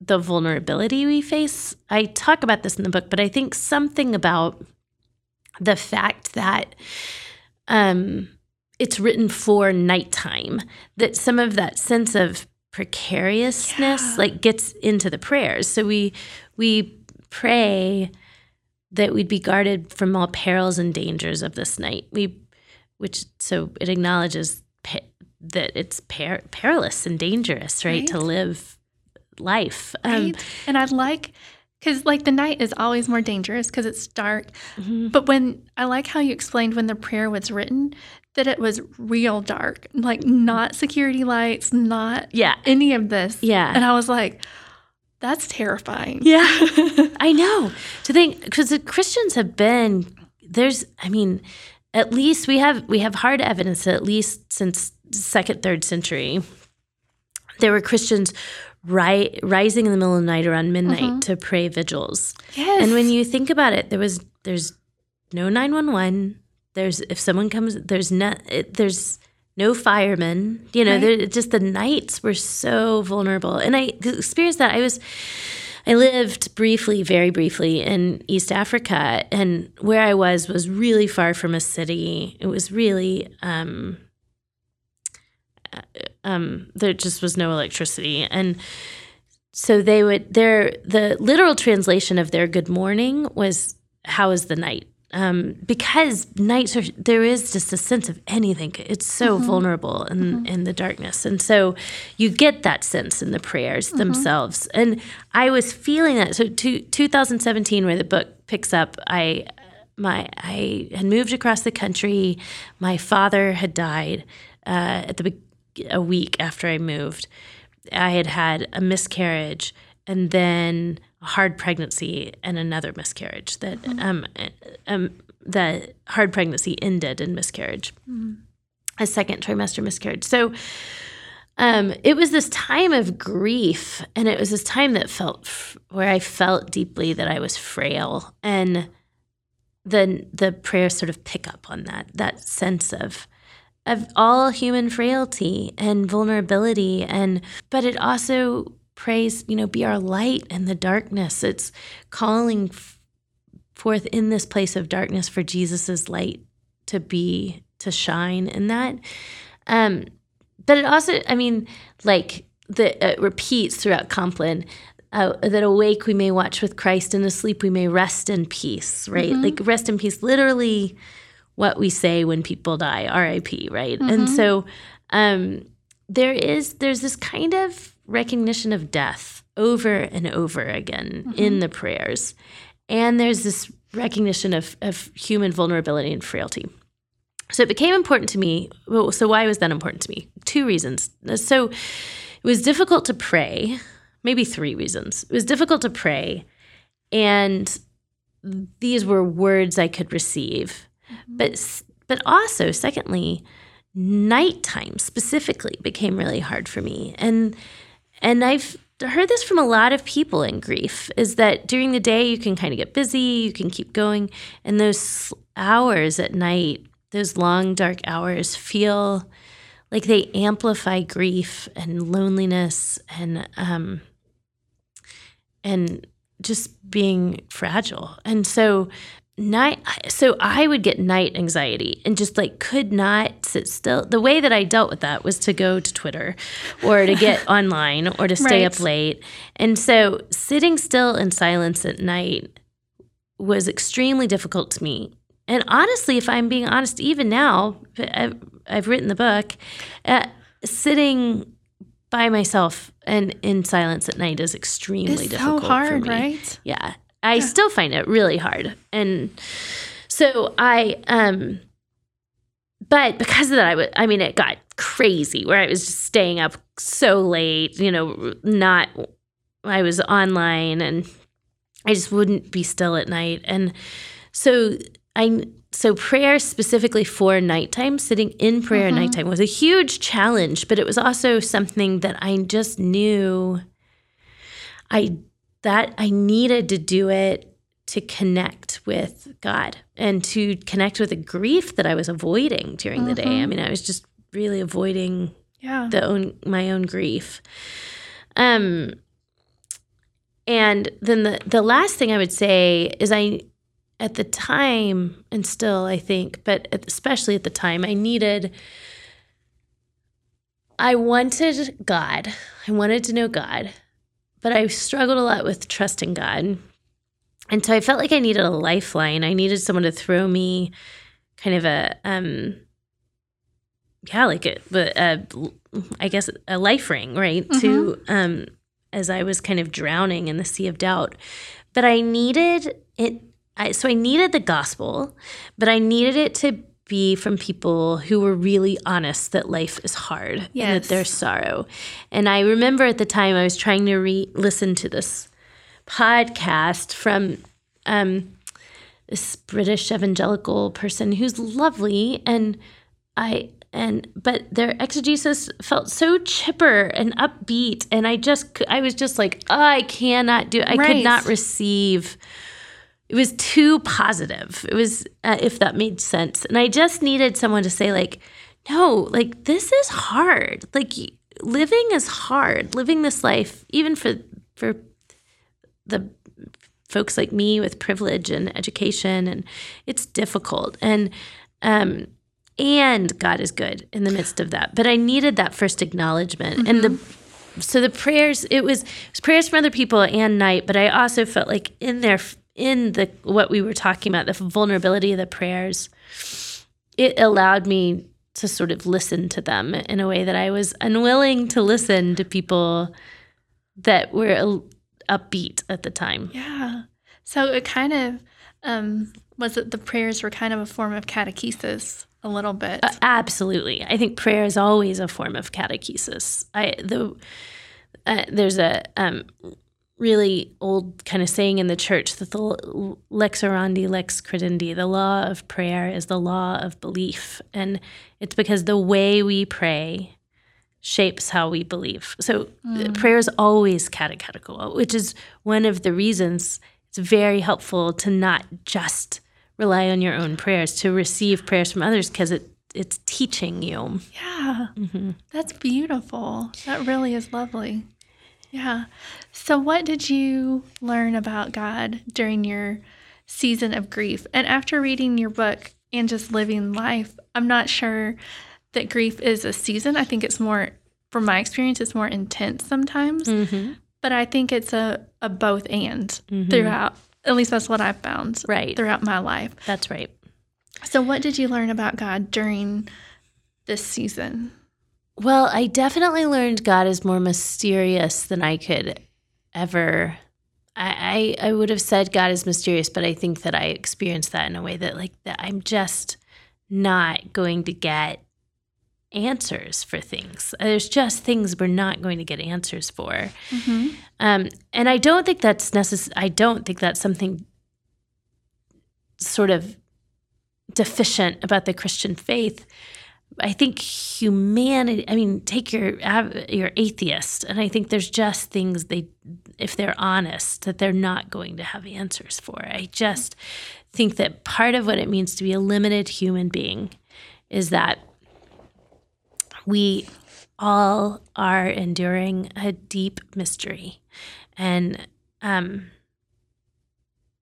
the vulnerability we face. I talk about this in the book, but I think something about the fact that um, it's written for nighttime, that some of that sense of precariousness yeah. like gets into the prayers. So we we pray that we'd be guarded from all perils and dangers of this night. We, which so it acknowledges that it's per- perilous and dangerous, right, right, to live life. Um, right. And I'd like because like the night is always more dangerous because it's dark. Mm-hmm. But when I like how you explained when the prayer was written that it was real dark, like not security lights, not yeah any of this. Yeah, and I was like that's terrifying. Yeah. I know. To think because the Christians have been there's I mean, at least we have we have hard evidence that at least since second, third century, there were Christians ri- rising in the middle of the night around midnight mm-hmm. to pray vigils. Yes. And when you think about it, there was there's no 911. There's if someone comes, there's no there's no firemen. You know, Right. just the nights were so vulnerable, and I experienced that. I was. I lived briefly, very briefly, in East Africa, and where I was was really far from a city. It was really um, um, there just was no electricity, and so they would their the literal translation of their good morning was how is the night um, because nights are there is just a sense of anything. It's so vulnerable in in the darkness. And so you get that sense in the prayers themselves. And i was feeling that. So to, 2017 where the book picks up i my i had moved across the country. My father had died uh, at the a week after i moved. I had had a miscarriage. And then hard pregnancy and another miscarriage. That um, um, the hard pregnancy ended in miscarriage, a second trimester miscarriage. So um, it was this time of grief, and it was this time that felt f- where I felt deeply that I was frail, and then the prayers sort of pick up on that that sense of of all human frailty and vulnerability and but it also prays you know be our light in the darkness. It's calling f- forth in this place of darkness for jesus's light to be to shine in that. Um but it also i mean like the it repeats throughout compline uh, that awake we may watch with christ and asleep we may rest in peace right? Like rest in peace literally what we say when people die rip right? And so um there is there's this kind of recognition of death over and over again mm-hmm. in the prayers. And there's this recognition of, of human vulnerability and frailty. So it became important to me well, so why was that important to me? Two reasons. So it was difficult to pray maybe three reasons. It was difficult to pray and these were words i could receive. Mm-hmm. But but also secondly nighttime specifically became really hard for me. And and i've heard this from a lot of people in grief is that during the day you can kind of get busy you can keep going and those hours at night those long dark hours feel like they amplify grief and loneliness and um and just being fragile. And so night so i would get night anxiety and just like could not sit still. The way that i dealt with that was to go to twitter or to get online or to stay Right. up late. And so sitting still in silence at night was extremely difficult to me. And honestly if i'm being honest even now i've, I've written the book uh, sitting by myself and in silence at night is extremely It's so difficult for hard, right? yeah i still find it really hard. And so i um but because of that i mean it got crazy where i was just staying up so late you know not i was online and i just wouldn't be still at night. And so i so prayer specifically for nighttime sitting in prayer at nighttime was a huge challenge but it was also something that i just knew i that I needed to do it to connect with God and to connect with the grief that I was avoiding during the day. I mean, I was just really avoiding Yeah. the own my own grief. Um and then the the last thing I would say is I at the time and still I think but especially at the time I needed I wanted God. I wanted to know God but I struggled a lot with trusting God. And so I felt like I needed a lifeline. I needed someone to throw me kind of a, um, yeah, like a, a, I guess a life ring, right? To, um, as I was kind of drowning in the sea of doubt. But I needed it. I, so I needed the gospel, but I needed it to be from people who were really honest that life is hard and that there's sorrow. And I remember at the time I was trying to re- listen to this podcast from um, this British evangelical person who's lovely, and I and but their exegesis felt so chipper and upbeat, and I just I was just like I cannot do I Right. could not receive it was too positive. It was, uh, if that made sense. And I just needed someone to say, like, no, like, this is hard. Like, living is hard. Living this life, even for, for the folks like me with privilege and education, and it's difficult. And, um, and God is good in the midst of that. But I needed that first acknowledgment. Mm-hmm. And the so the prayers it was, it was prayers from other people and night, but I also felt like in there in the what we were talking about, the vulnerability of the prayers, it allowed me to sort of listen to them in a way that I was unwilling to listen to people that were upbeat at the time. Yeah. So it kind of um, was it the prayers were kind of a form of catechesis a little bit. Uh, absolutely. I think prayer is always a form of catechesis. I the uh, there's a um, really old kind of saying in the church that the lex orandi lex credendi the law of prayer is the law of belief. And it's because the way we pray shapes how we believe. So mm. prayer is always catechetical which is one of the reasons it's very helpful to not just rely on your own prayers to receive prayers from others because it it's teaching you. Yeah. Mm-hmm. that's beautiful. That really is lovely yeah. So, what did you learn about God during your season of grief? And after reading your book and just living life, I'm not sure that grief is a season. I think it's more, from my experience, it's more intense sometimes. Mm-hmm. But I think it's a, a both and mm-hmm. throughout. At least that's what I've found. Right. Throughout my life. That's right. So, what did you learn about God during this season? Well, I definitely learned God is more mysterious than I could ever. I, I, I would have said God is mysterious, but I think that I experienced that in a way that like that I'm just not going to get answers for things. There's just things we're not going to get answers for. Mm-hmm. Um, and I don't think that's necessary. I don't think that's something sort of deficient about the Christian faith. I think humanity. I mean, take your your atheist, and I think there's just things they, if they're honest, that they're not going to have answers for. I just think that part of what it means to be a limited human being is that we all are enduring a deep mystery, and um,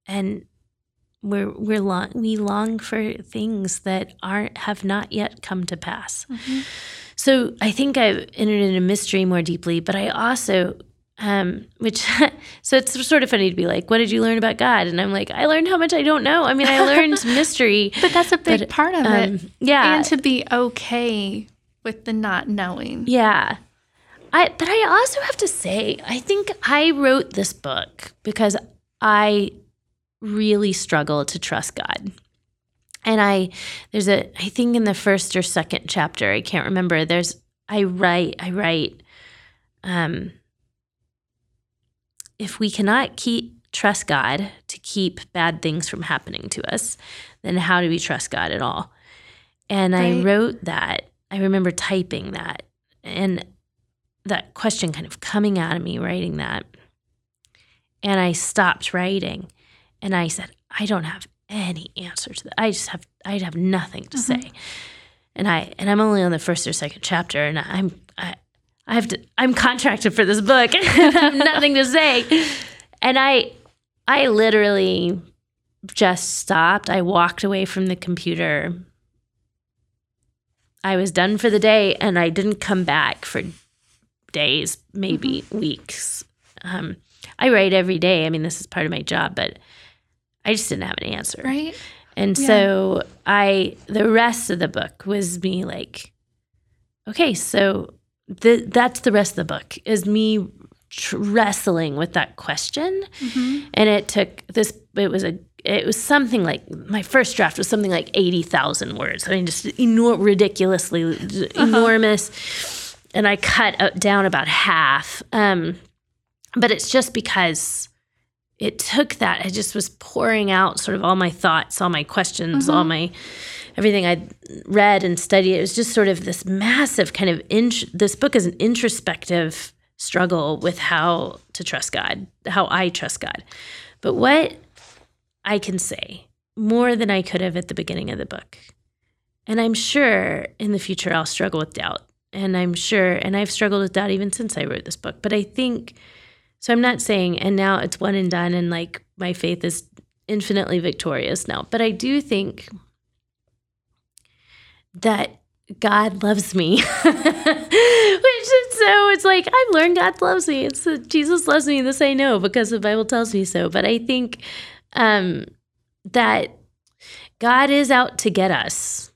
and we're we're long, we long for things that aren't have not yet come to pass. Mm-hmm. So I think I've entered into mystery more deeply, but I also um, which so it's sort of funny to be like, what did you learn about God? And I'm like, I learned how much I don't know. I mean, I learned mystery, but that's a big but, part of um, it. Yeah, and to be okay with the not knowing. Yeah. I, but I also have to say, I think I wrote this book because I really struggle to trust God. And I there's a I think in the first or second chapter, I can't remember, there's I write I write um if we cannot keep trust God to keep bad things from happening to us, then how do we trust God at all? And right. I wrote that. I remember typing that and that question kind of coming out of me writing that. And I stopped writing and I said, I don't have any answer to that. I just have I have nothing to mm-hmm. say. And I and I'm only on the first or second chapter and I'm I I have to I'm contracted for this book and I have nothing to say. And I I literally just stopped. I walked away from the computer. I was done for the day and I didn't come back for days, maybe mm-hmm. weeks. Um, I write every day. I mean, this is part of my job, but I just didn't have an answer. Right. And yeah. so I, the rest of the book was me like, okay, so the, that's the rest of the book is me tr- wrestling with that question. Mm-hmm. And it took this, it was a, it was something like my first draft was something like 80,000 words. I mean, just enor- ridiculously uh-huh. enormous. And I cut down about half. Um, but it's just because it took that. I just was pouring out sort of all my thoughts, all my questions, mm-hmm. all my everything I'd read and studied. It was just sort of this massive kind of in, this book is an introspective struggle with how to trust God, how I trust God. But what I can say more than I could have at the beginning of the book. And I'm sure in the future I'll struggle with doubt. And I'm sure, and I've struggled with doubt even since I wrote this book. But I think, so I'm not saying, and now it's one and done, and like my faith is infinitely victorious now. But I do think that God loves me. Which is so, it's like, I've learned God loves me. It's uh, Jesus loves me. This I know because the Bible tells me so. But I think um, that God is out to get us,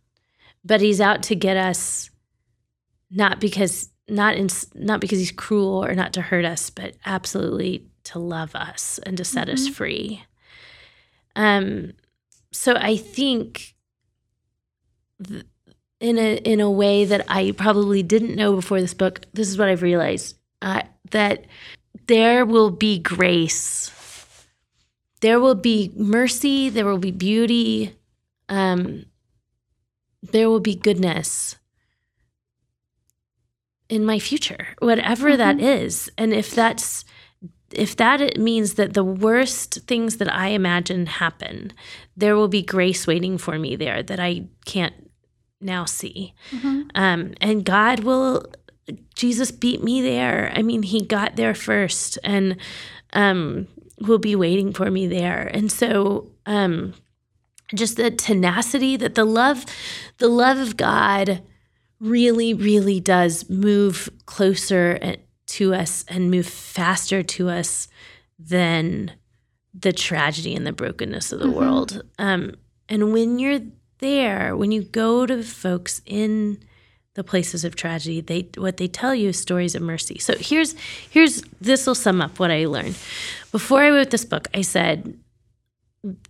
but He's out to get us not because not in, not because He's cruel or not to hurt us, but absolutely to love us and to set mm-hmm. us free. Um, so I think. Th- in a in a way that I probably didn't know before this book. This is what I've realized uh, that there will be grace, there will be mercy, there will be beauty, um, there will be goodness in my future, whatever mm-hmm. that is, and if that's if that means that the worst things that I imagine happen, there will be grace waiting for me there that I can't now see. Mm-hmm. Um, and God will, Jesus beat me there. I mean, he got there first and um, will be waiting for me there. And so, um, just the tenacity that the love, the love of God really, really does move closer eh, to us and move faster to us than the tragedy and the brokenness of the mm-hmm. world. Um, and when you're there, when you go to folks in the places of tragedy, they what they tell you is stories of mercy. So here's here's this will sum up what I learned. Before I wrote this book, I said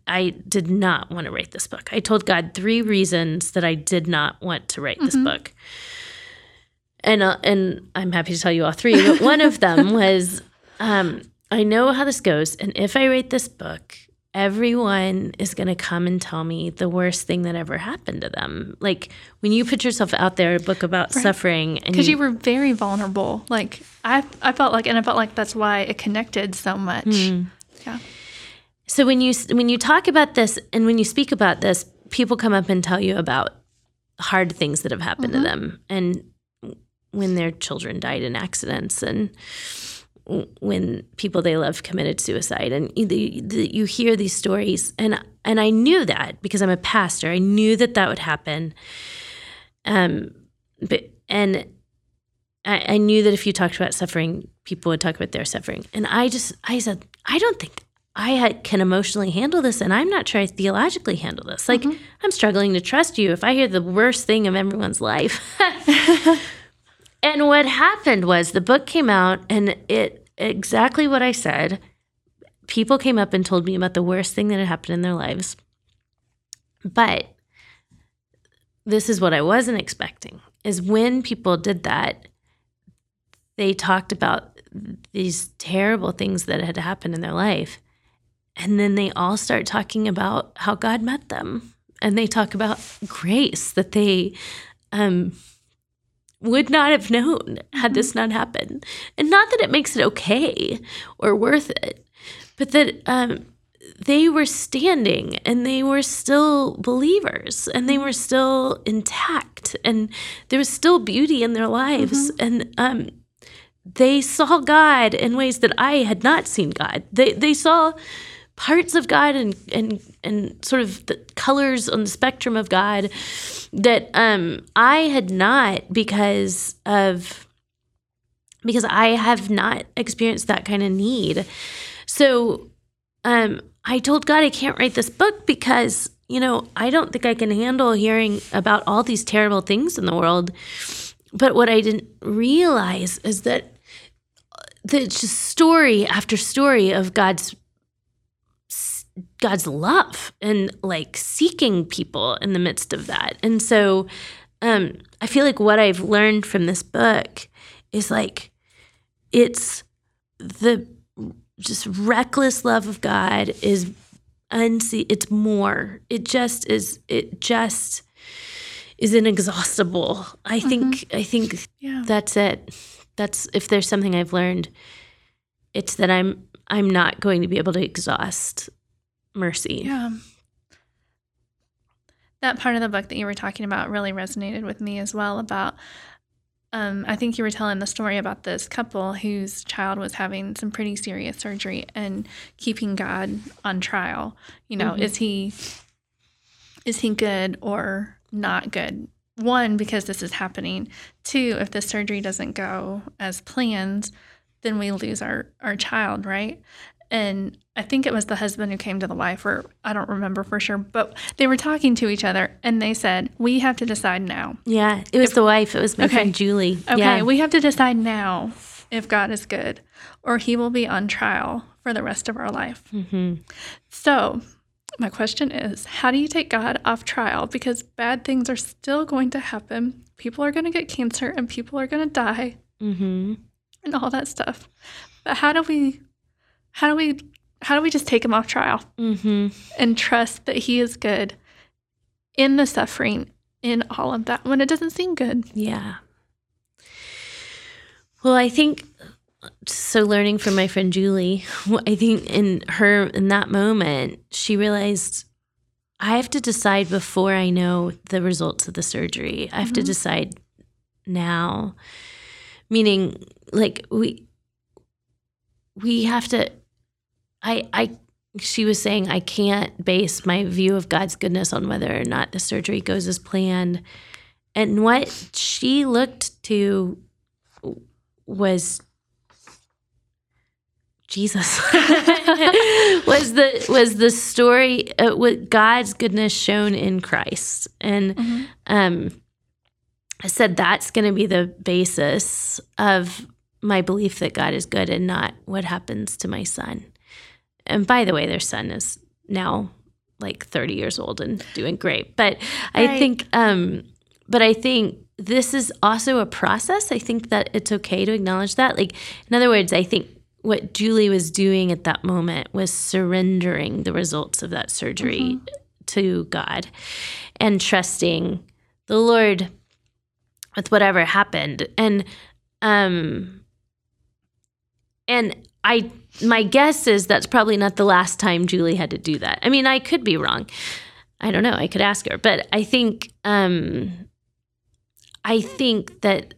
I did not want to write this book. I told God three reasons that I did not want to write mm-hmm. this book. And uh, and I'm happy to tell you all three, but one of them was um, I know how this goes, and if I write this book, everyone is going to come and tell me the worst thing that ever happened to them. Like when you put yourself out there, a book about right. suffering, because you, you, were very vulnerable. Like I, I felt like, and I felt like that's why it connected so much. Mm. Yeah. So when you when you talk about this and when you speak about this, people come up and tell you about hard things that have happened mm-hmm. to them, and when their children died in accidents and when people they love committed suicide. And you, you hear these stories. And and I knew that because I'm a pastor. I knew that that would happen. Um but and I, I knew that if you talked about suffering people would talk about their suffering. And I just I said I don't think I can emotionally handle this, and I'm not sure I theologically handle this. Like, mm-hmm. I'm struggling to trust you if I hear the worst thing of everyone's life. And what happened was the book came out and it exactly what I said. People came up and told me about the worst thing that had happened in their lives. But this is what I wasn't expecting is when people did that, they talked about these terrible things that had happened in their life. And then they all start talking about how God met them. And they talk about grace that they um, would not have known had this not happened. And not that it makes it okay or worth it, but that um, they were standing and they were still believers and they were still intact and there was still beauty in their lives. Mm-hmm. And um, they saw God in ways that I had not seen God. They, they saw parts of God and and and sort of the colors on the spectrum of God that um, I had not because of because I have not experienced that kind of need. So um, I told God I can't write this book because you know I don't think I can handle hearing about all these terrible things in the world. But what I didn't realize is that the just story after story of God's God's love and like seeking people in the midst of that. And so um, I feel like what I've learned from this book is like it's the just reckless love of God is unsee it's more. It just is it just is inexhaustible. I mm-hmm. think I think yeah. that's it. That's if there's something I've learned, it's that I'm I'm not going to be able to exhaust mercy. Yeah. That part of the book that you were talking about really resonated with me as well about um, I think you were telling the story about this couple whose child was having some pretty serious surgery and keeping God on trial. You know, Mhm. is he is he good or not good? One, because this is happening. Two, if the surgery doesn't go as planned, then we lose our our child, right? And I think it was the husband who came to the wife, or I don't remember for sure, but they were talking to each other and they said, We have to decide now. Yeah, it was the wife. It was my Okay. friend Julie. Okay, yeah. we have to decide now if God is good, or he will be on trial for the rest of our life. hmm So, my question is how do you take God off trial? Because bad things are still going to happen. People are going to get cancer and people are going to die hmm and all that stuff. But how do we, how do we, how do we just take him off trial hmm and trust that he is good in the suffering, in all of that when it doesn't seem good? Yeah. Well, I think so. Learning from my friend Julie, I think in her in that moment, she realized I have to decide before I know the results of the surgery. I have to Mhm. decide now, meaning like we we have to. I I she was saying I can't base my view of God's goodness on whether or not the surgery goes as planned. And what she looked to was Jesus was the was the story uh, with God's goodness shown in Christ, and um, I said that's going to be the basis of my belief that God is good and not what happens to my son. And by the way, their son is now like 30 years old and doing great. But I think, um, but I think this is also a process. I think that it's okay to acknowledge that. Like, in other words, I think what Julie was doing at that moment was surrendering the results of that surgery to God and trusting the Lord with whatever happened. And, um, and I, my guess is that's probably not the last time Julie had to do that. I mean, I could be wrong. I don't know. I could ask her, but I think, um, I think that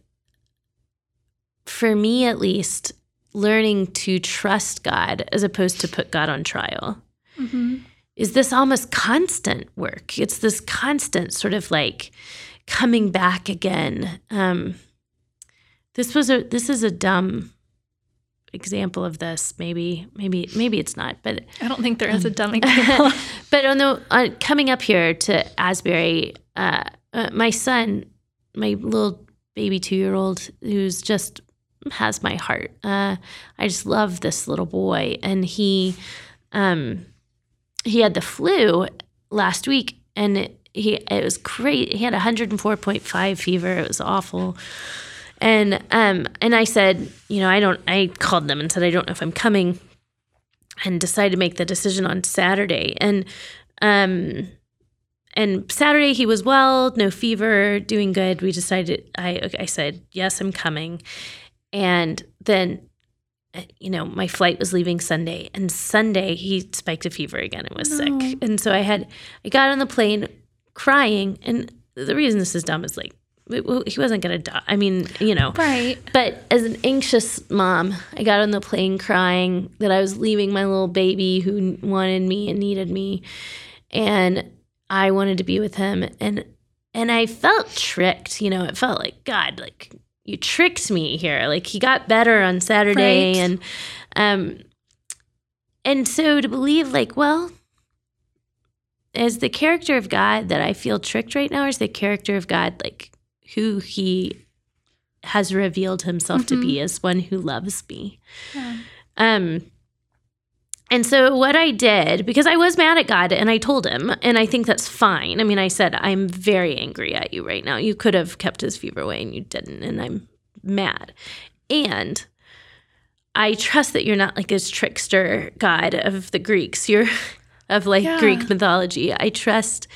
for me at least, learning to trust God as opposed to put God on trial Mhm. is this almost constant work. It's this constant sort of like coming back again. Um, this was a this is a dumb example of this. Maybe maybe maybe it's not, but I don't think there is a dumb example. but on the uh, coming up here to Asbury, uh, uh, my son, my little baby two year old, who's just has my heart. Uh, I just love this little boy, and he, um, he had the flu last week, and it, he it was great. He had 104.5 fever. It was awful. And um and I said, you know, I don't I called them and said I don't know if I'm coming and decided to make the decision on Saturday. And um and Saturday he was well, no fever, doing good. We decided I I said, "Yes, I'm coming." And then uh, you know, my flight was leaving Sunday, and Sunday he spiked a fever again and was No. sick. And so I had I got on the plane crying, and the reason this is dumb is like he wasn't going to die. I mean, you know, right. but as an anxious mom, I got on the plane crying that I was leaving my little baby who wanted me and needed me, and I wanted to be with him, and and I felt tricked. You know, it felt like God, like you tricked me here. Like he got better on Saturday, Right. and um, and so to believe, like, well. Is the character of God that I feel tricked right now, or is the character of God like who he has revealed himself to be as one who loves me. Yeah. Um and so what I did because I was mad at God and I told him and I think that's fine. I mean I said I'm very angry at you right now. You could have kept his fever away and you didn't and I'm mad. And I trust that you're not like this trickster god of the Greeks. You're of like Yeah. Greek mythology. I trust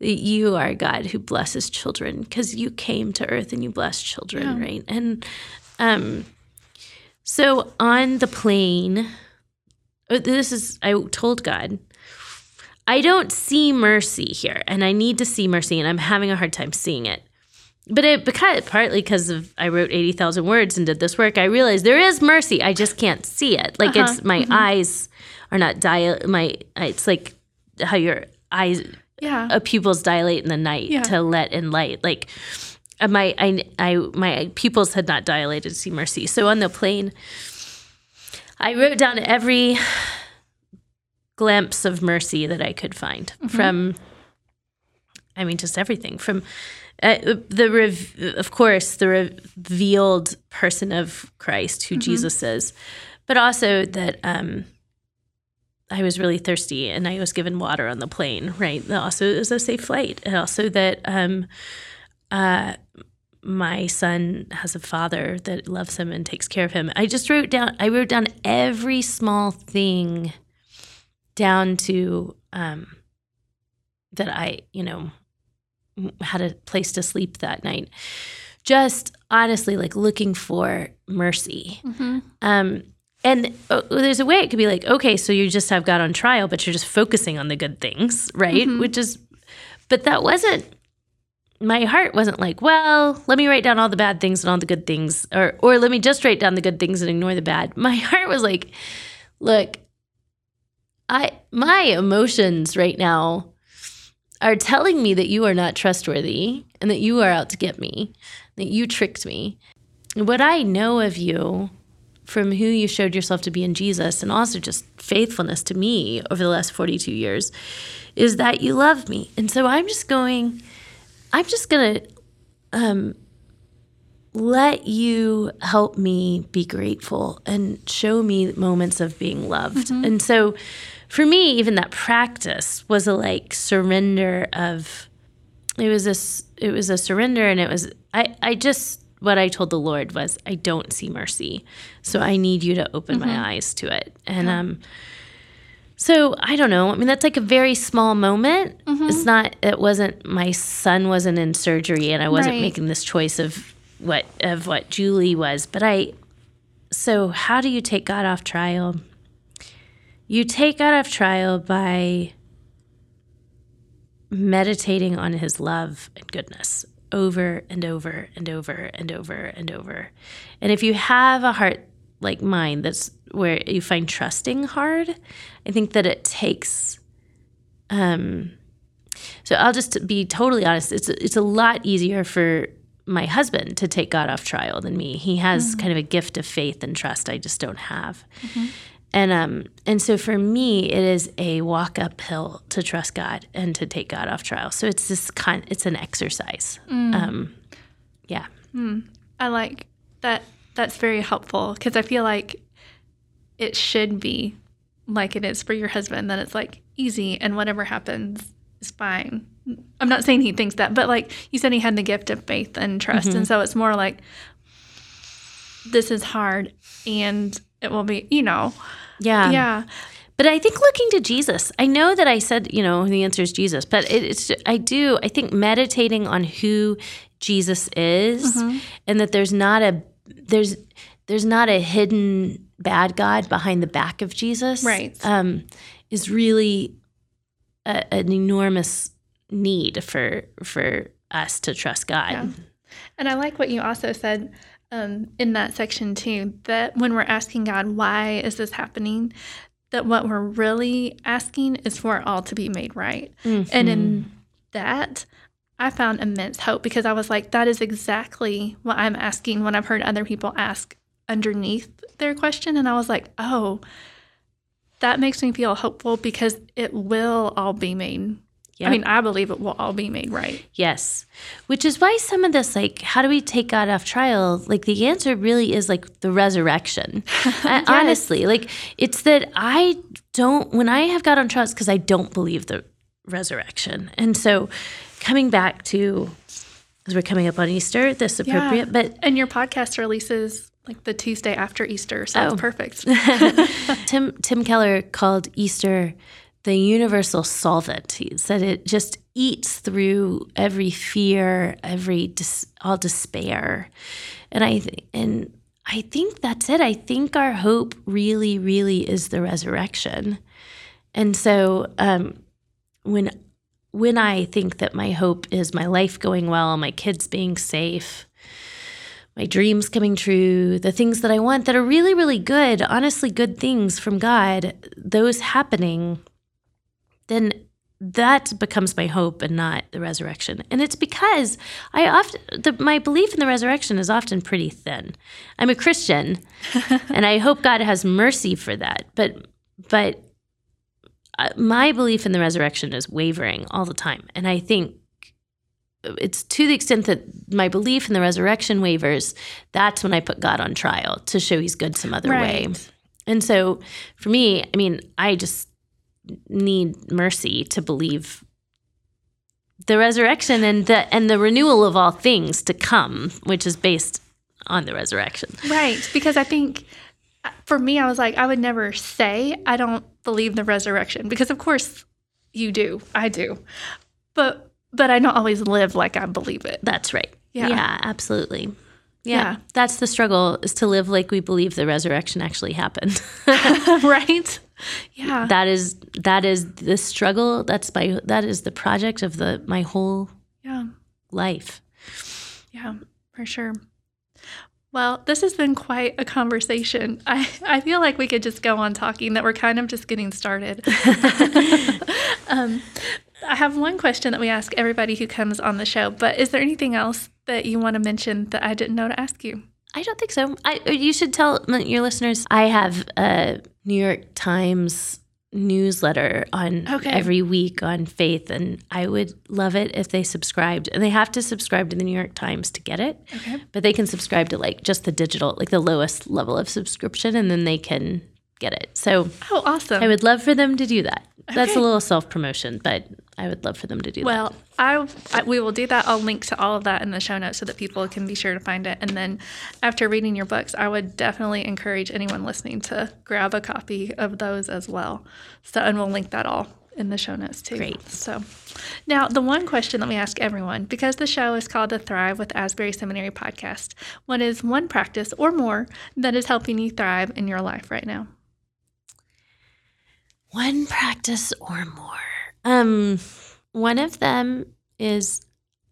that you are God who blesses children because you came to earth and you bless children, Yeah. right? And um, so on the plane, uh, this is, I told God, I don't see mercy here, and I need to see mercy, and I'm having a hard time seeing it. But it because partly because of I wrote eighty thousand words and did this work, I realized there is mercy. I just can't see it. Like Uh-huh. it's my eyes are not dial. My it's like how your eyes Yeah. uh, pupils dilate in the night Yeah. to let in light. Like uh, my I, I my pupils had not dilated to see mercy. So on the plane, I wrote down every glimpse of mercy that I could find from. I mean, just everything from uh, the rev- of course the revealed person of Christ, who Jesus is, but also that. Um, I was really thirsty and I was given water on the plane, right? Also, it was a safe flight. And also that um, uh, my son has a father that loves him and takes care of him. I just wrote down, I wrote down every small thing down to um, that I, you know, had a place to sleep that night. Just honestly, like looking for mercy. Mhm. Um, and uh, there's a way it could be like, okay, so you just have God on trial, but you're just focusing on the good things, right? Which is, but that wasn't. My heart wasn't like, well, let me write down all the bad things and all the good things, or or let me just write down the good things and ignore the bad. My heart was like, look, I my emotions right now are telling me that you are not trustworthy and that you are out to get me, that you tricked me. What I know of you from who you showed yourself to be in Jesus and also just faithfulness to me over the last 42 years is that you love me. And so I'm just going, I'm just going to um, let you help me be grateful and show me moments of being loved. And so for me, even that practice was a like surrender of, it was a, it was a surrender and it was, I, I just, what I told the Lord was, I don't see mercy. So I need you to open my eyes to it. And, um, so I don't know. I mean, that's like a very small moment. It's not. It wasn't. My son wasn't in surgery, and I wasn't Right. making this choice of what of what Julie was. But I. So how do you take God off trial? You take God off trial by meditating on His love and goodness over and over and over and over and over. And if you have a heart like mine that's where you find trusting hard, I think that it takes um so I'll just be totally honest, it's it's a lot easier for my husband to take God off trial than me. He has kind of a gift of faith and trust I just don't have. And um and so for me it is a walk uphill to trust God and to take God off trial. So it's this kind it's an exercise. Um yeah. I like that. That's very helpful because I feel like it should be like it is for your husband. That it's like easy and whatever happens is fine. I'm not saying he thinks that, but like you said, he had the gift of faith and trust, and so it's more like this is hard and it will be, you know, Yeah. yeah, But I think looking to Jesus, I know that I said, you know, the answer is Jesus, but it, it's, I do, I think meditating on who Jesus is and that there's not a, there's, there's not a hidden bad God behind the back of Jesus. Right. Um, is really a, an enormous need for, for us to trust God. Yeah. And I like what you also said um, in that section too that when we're asking God, why is this happening? That what we're really asking is for it all to be made right. And Mm-hmm. in that, I found immense hope because I was like, that is exactly what I'm asking when I've heard other people ask underneath their question. And I was like, oh, that makes me feel hopeful because it will all be made. Yep. I mean, I believe it will all be made right. Yes. Which is why some of this, like, how do we take God off trial? Like, the answer really is like the resurrection. Uh, I- Honestly, like, it's that I don't, when I have God on trial, it's because I don't believe the resurrection. And so, coming back to, as we're coming up on Easter, this appropriate, but And your podcast releases like the Tuesday after Easter, so Oh. it's perfect. Tim Tim Keller called Easter the universal solvent. He said it just eats through every fear, every dis, all despair, and I th- and I think that's it. I think our hope really, really is the resurrection, and so um, when when I think that my hope is my life going well, my kids being safe, my dreams coming true, the things that I want that are really, really good, honestly good things from God, those happening, then that becomes my hope and not the resurrection. And it's because I often, the, my belief in the resurrection is often pretty thin. I'm a Christian and I hope God has mercy for that. But, but uh, my belief in the resurrection is wavering all the time. And I think it's to the extent that my belief in the resurrection wavers, that's when I put God on trial to show he's good some other Right. way. And so for me, I mean, I just need mercy to believe the resurrection and the and the renewal of all things to come, which is based on the resurrection. Right. Because I think for me, I was like, I would never say I don't believe the resurrection because, of course, you do. I do. But, but I don't always live like I believe it. That's right. Yeah. Yeah, absolutely. Yeah, Yeah. That's the struggle is to live like we believe the resurrection actually happened. right? Yeah. that is that is the struggle. That's my that is the project of the my whole yeah. life. Yeah, for sure. Well, this has been quite a conversation. I, I feel like we could just go on talking, that we're kind of just getting started. um, I have one question that we ask everybody who comes on the show, but is there anything else that you want to mention that I didn't know to ask you? I don't think so. I uh, you should tell your listeners I have a New York Times newsletter on Okay. every week on faith and I would love it if they subscribed. And they have to subscribe to the New York Times to get it. Okay. But they can subscribe to like just the digital, like the lowest level of subscription and then they can get it. So Oh, awesome. I would love for them to do that. That's a little self promotion, but I would love for them to do that. Well, I, I we will do that. I'll link to all of that in the show notes so that people can be sure to find it. And then after reading your books, I would definitely encourage anyone listening to grab a copy of those as well. So, and we'll link that all in the show notes too. Great. So, now the one question that we ask everyone, because the show is called the Thrive with Asbury Seminary podcast, what is one practice or more that is helping you thrive in your life right now? One practice or more. Um, one of them is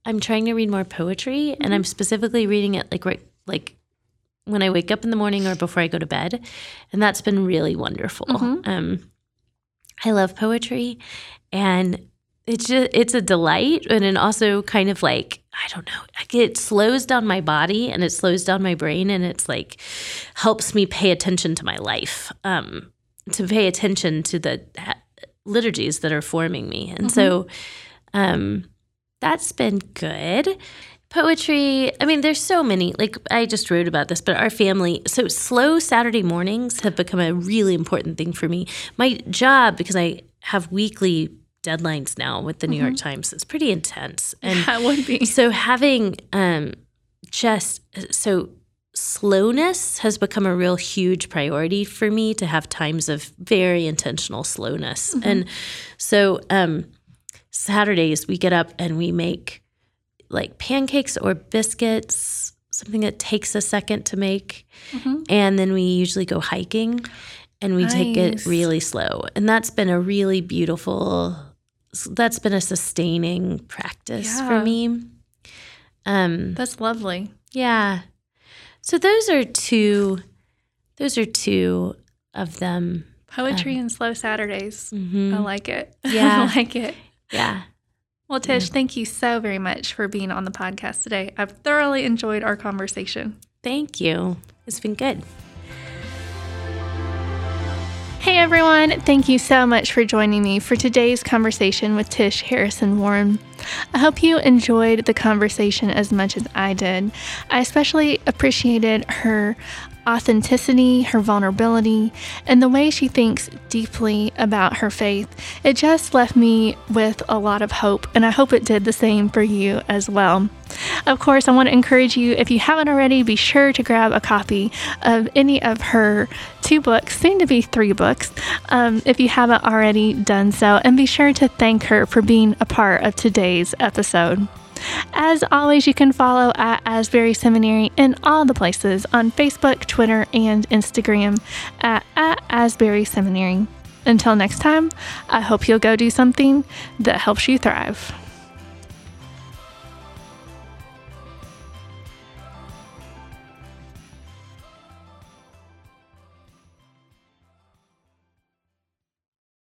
I'm trying to read more poetry, and I'm specifically reading it like right, like when I wake up in the morning or before I go to bed, and that's been really wonderful. Mhm. Um, I love poetry, and it's just it's a delight, and then also kind of like I don't know, it slows down my body and it slows down my brain, and it's like helps me pay attention to my life. Um, to pay attention to the liturgies that are forming me. And so um, that's been good. Poetry, I mean, there's so many. Like, I just wrote about this, but our family, so slow Saturday mornings have become a really important thing for me. My job, because I have weekly deadlines now with the New York Times, it's pretty intense. And That would be. so having um, just so slowness has become a real huge priority for me to have times of very intentional slowness. And so um, Saturdays we get up and we make like pancakes or biscuits, something that takes a second to make. Mhm. And then we usually go hiking and we take it really slow. And that's been a really beautiful that's been a sustaining practice for me. Um That's lovely. yeah. So those are two those are two of them. Poetry and slow Saturdays. Mhm. I like it. Yeah. I like it. Yeah. Well, Tish, thank you so very much for being on the podcast today. I've thoroughly enjoyed our conversation. Thank you. It's been good. Hey everyone, thank you so much for joining me for today's conversation with Tish Harrison Warren. I hope you enjoyed the conversation as much as I did. I especially appreciated her authenticity, her vulnerability, and the way she thinks deeply about her faith. It just left me with a lot of hope, and I hope it did the same for you as well. Of course, I want to encourage you, if you haven't already, be sure to grab a copy of any of her two books, soon to be three books, um, if you haven't already done so, and be sure to thank her for being a part of today's episode. As always, you can follow at Asbury Seminary in all the places on Facebook, Twitter, and Instagram at, at Asbury Seminary. Until next time, I hope you'll go do something that helps you thrive.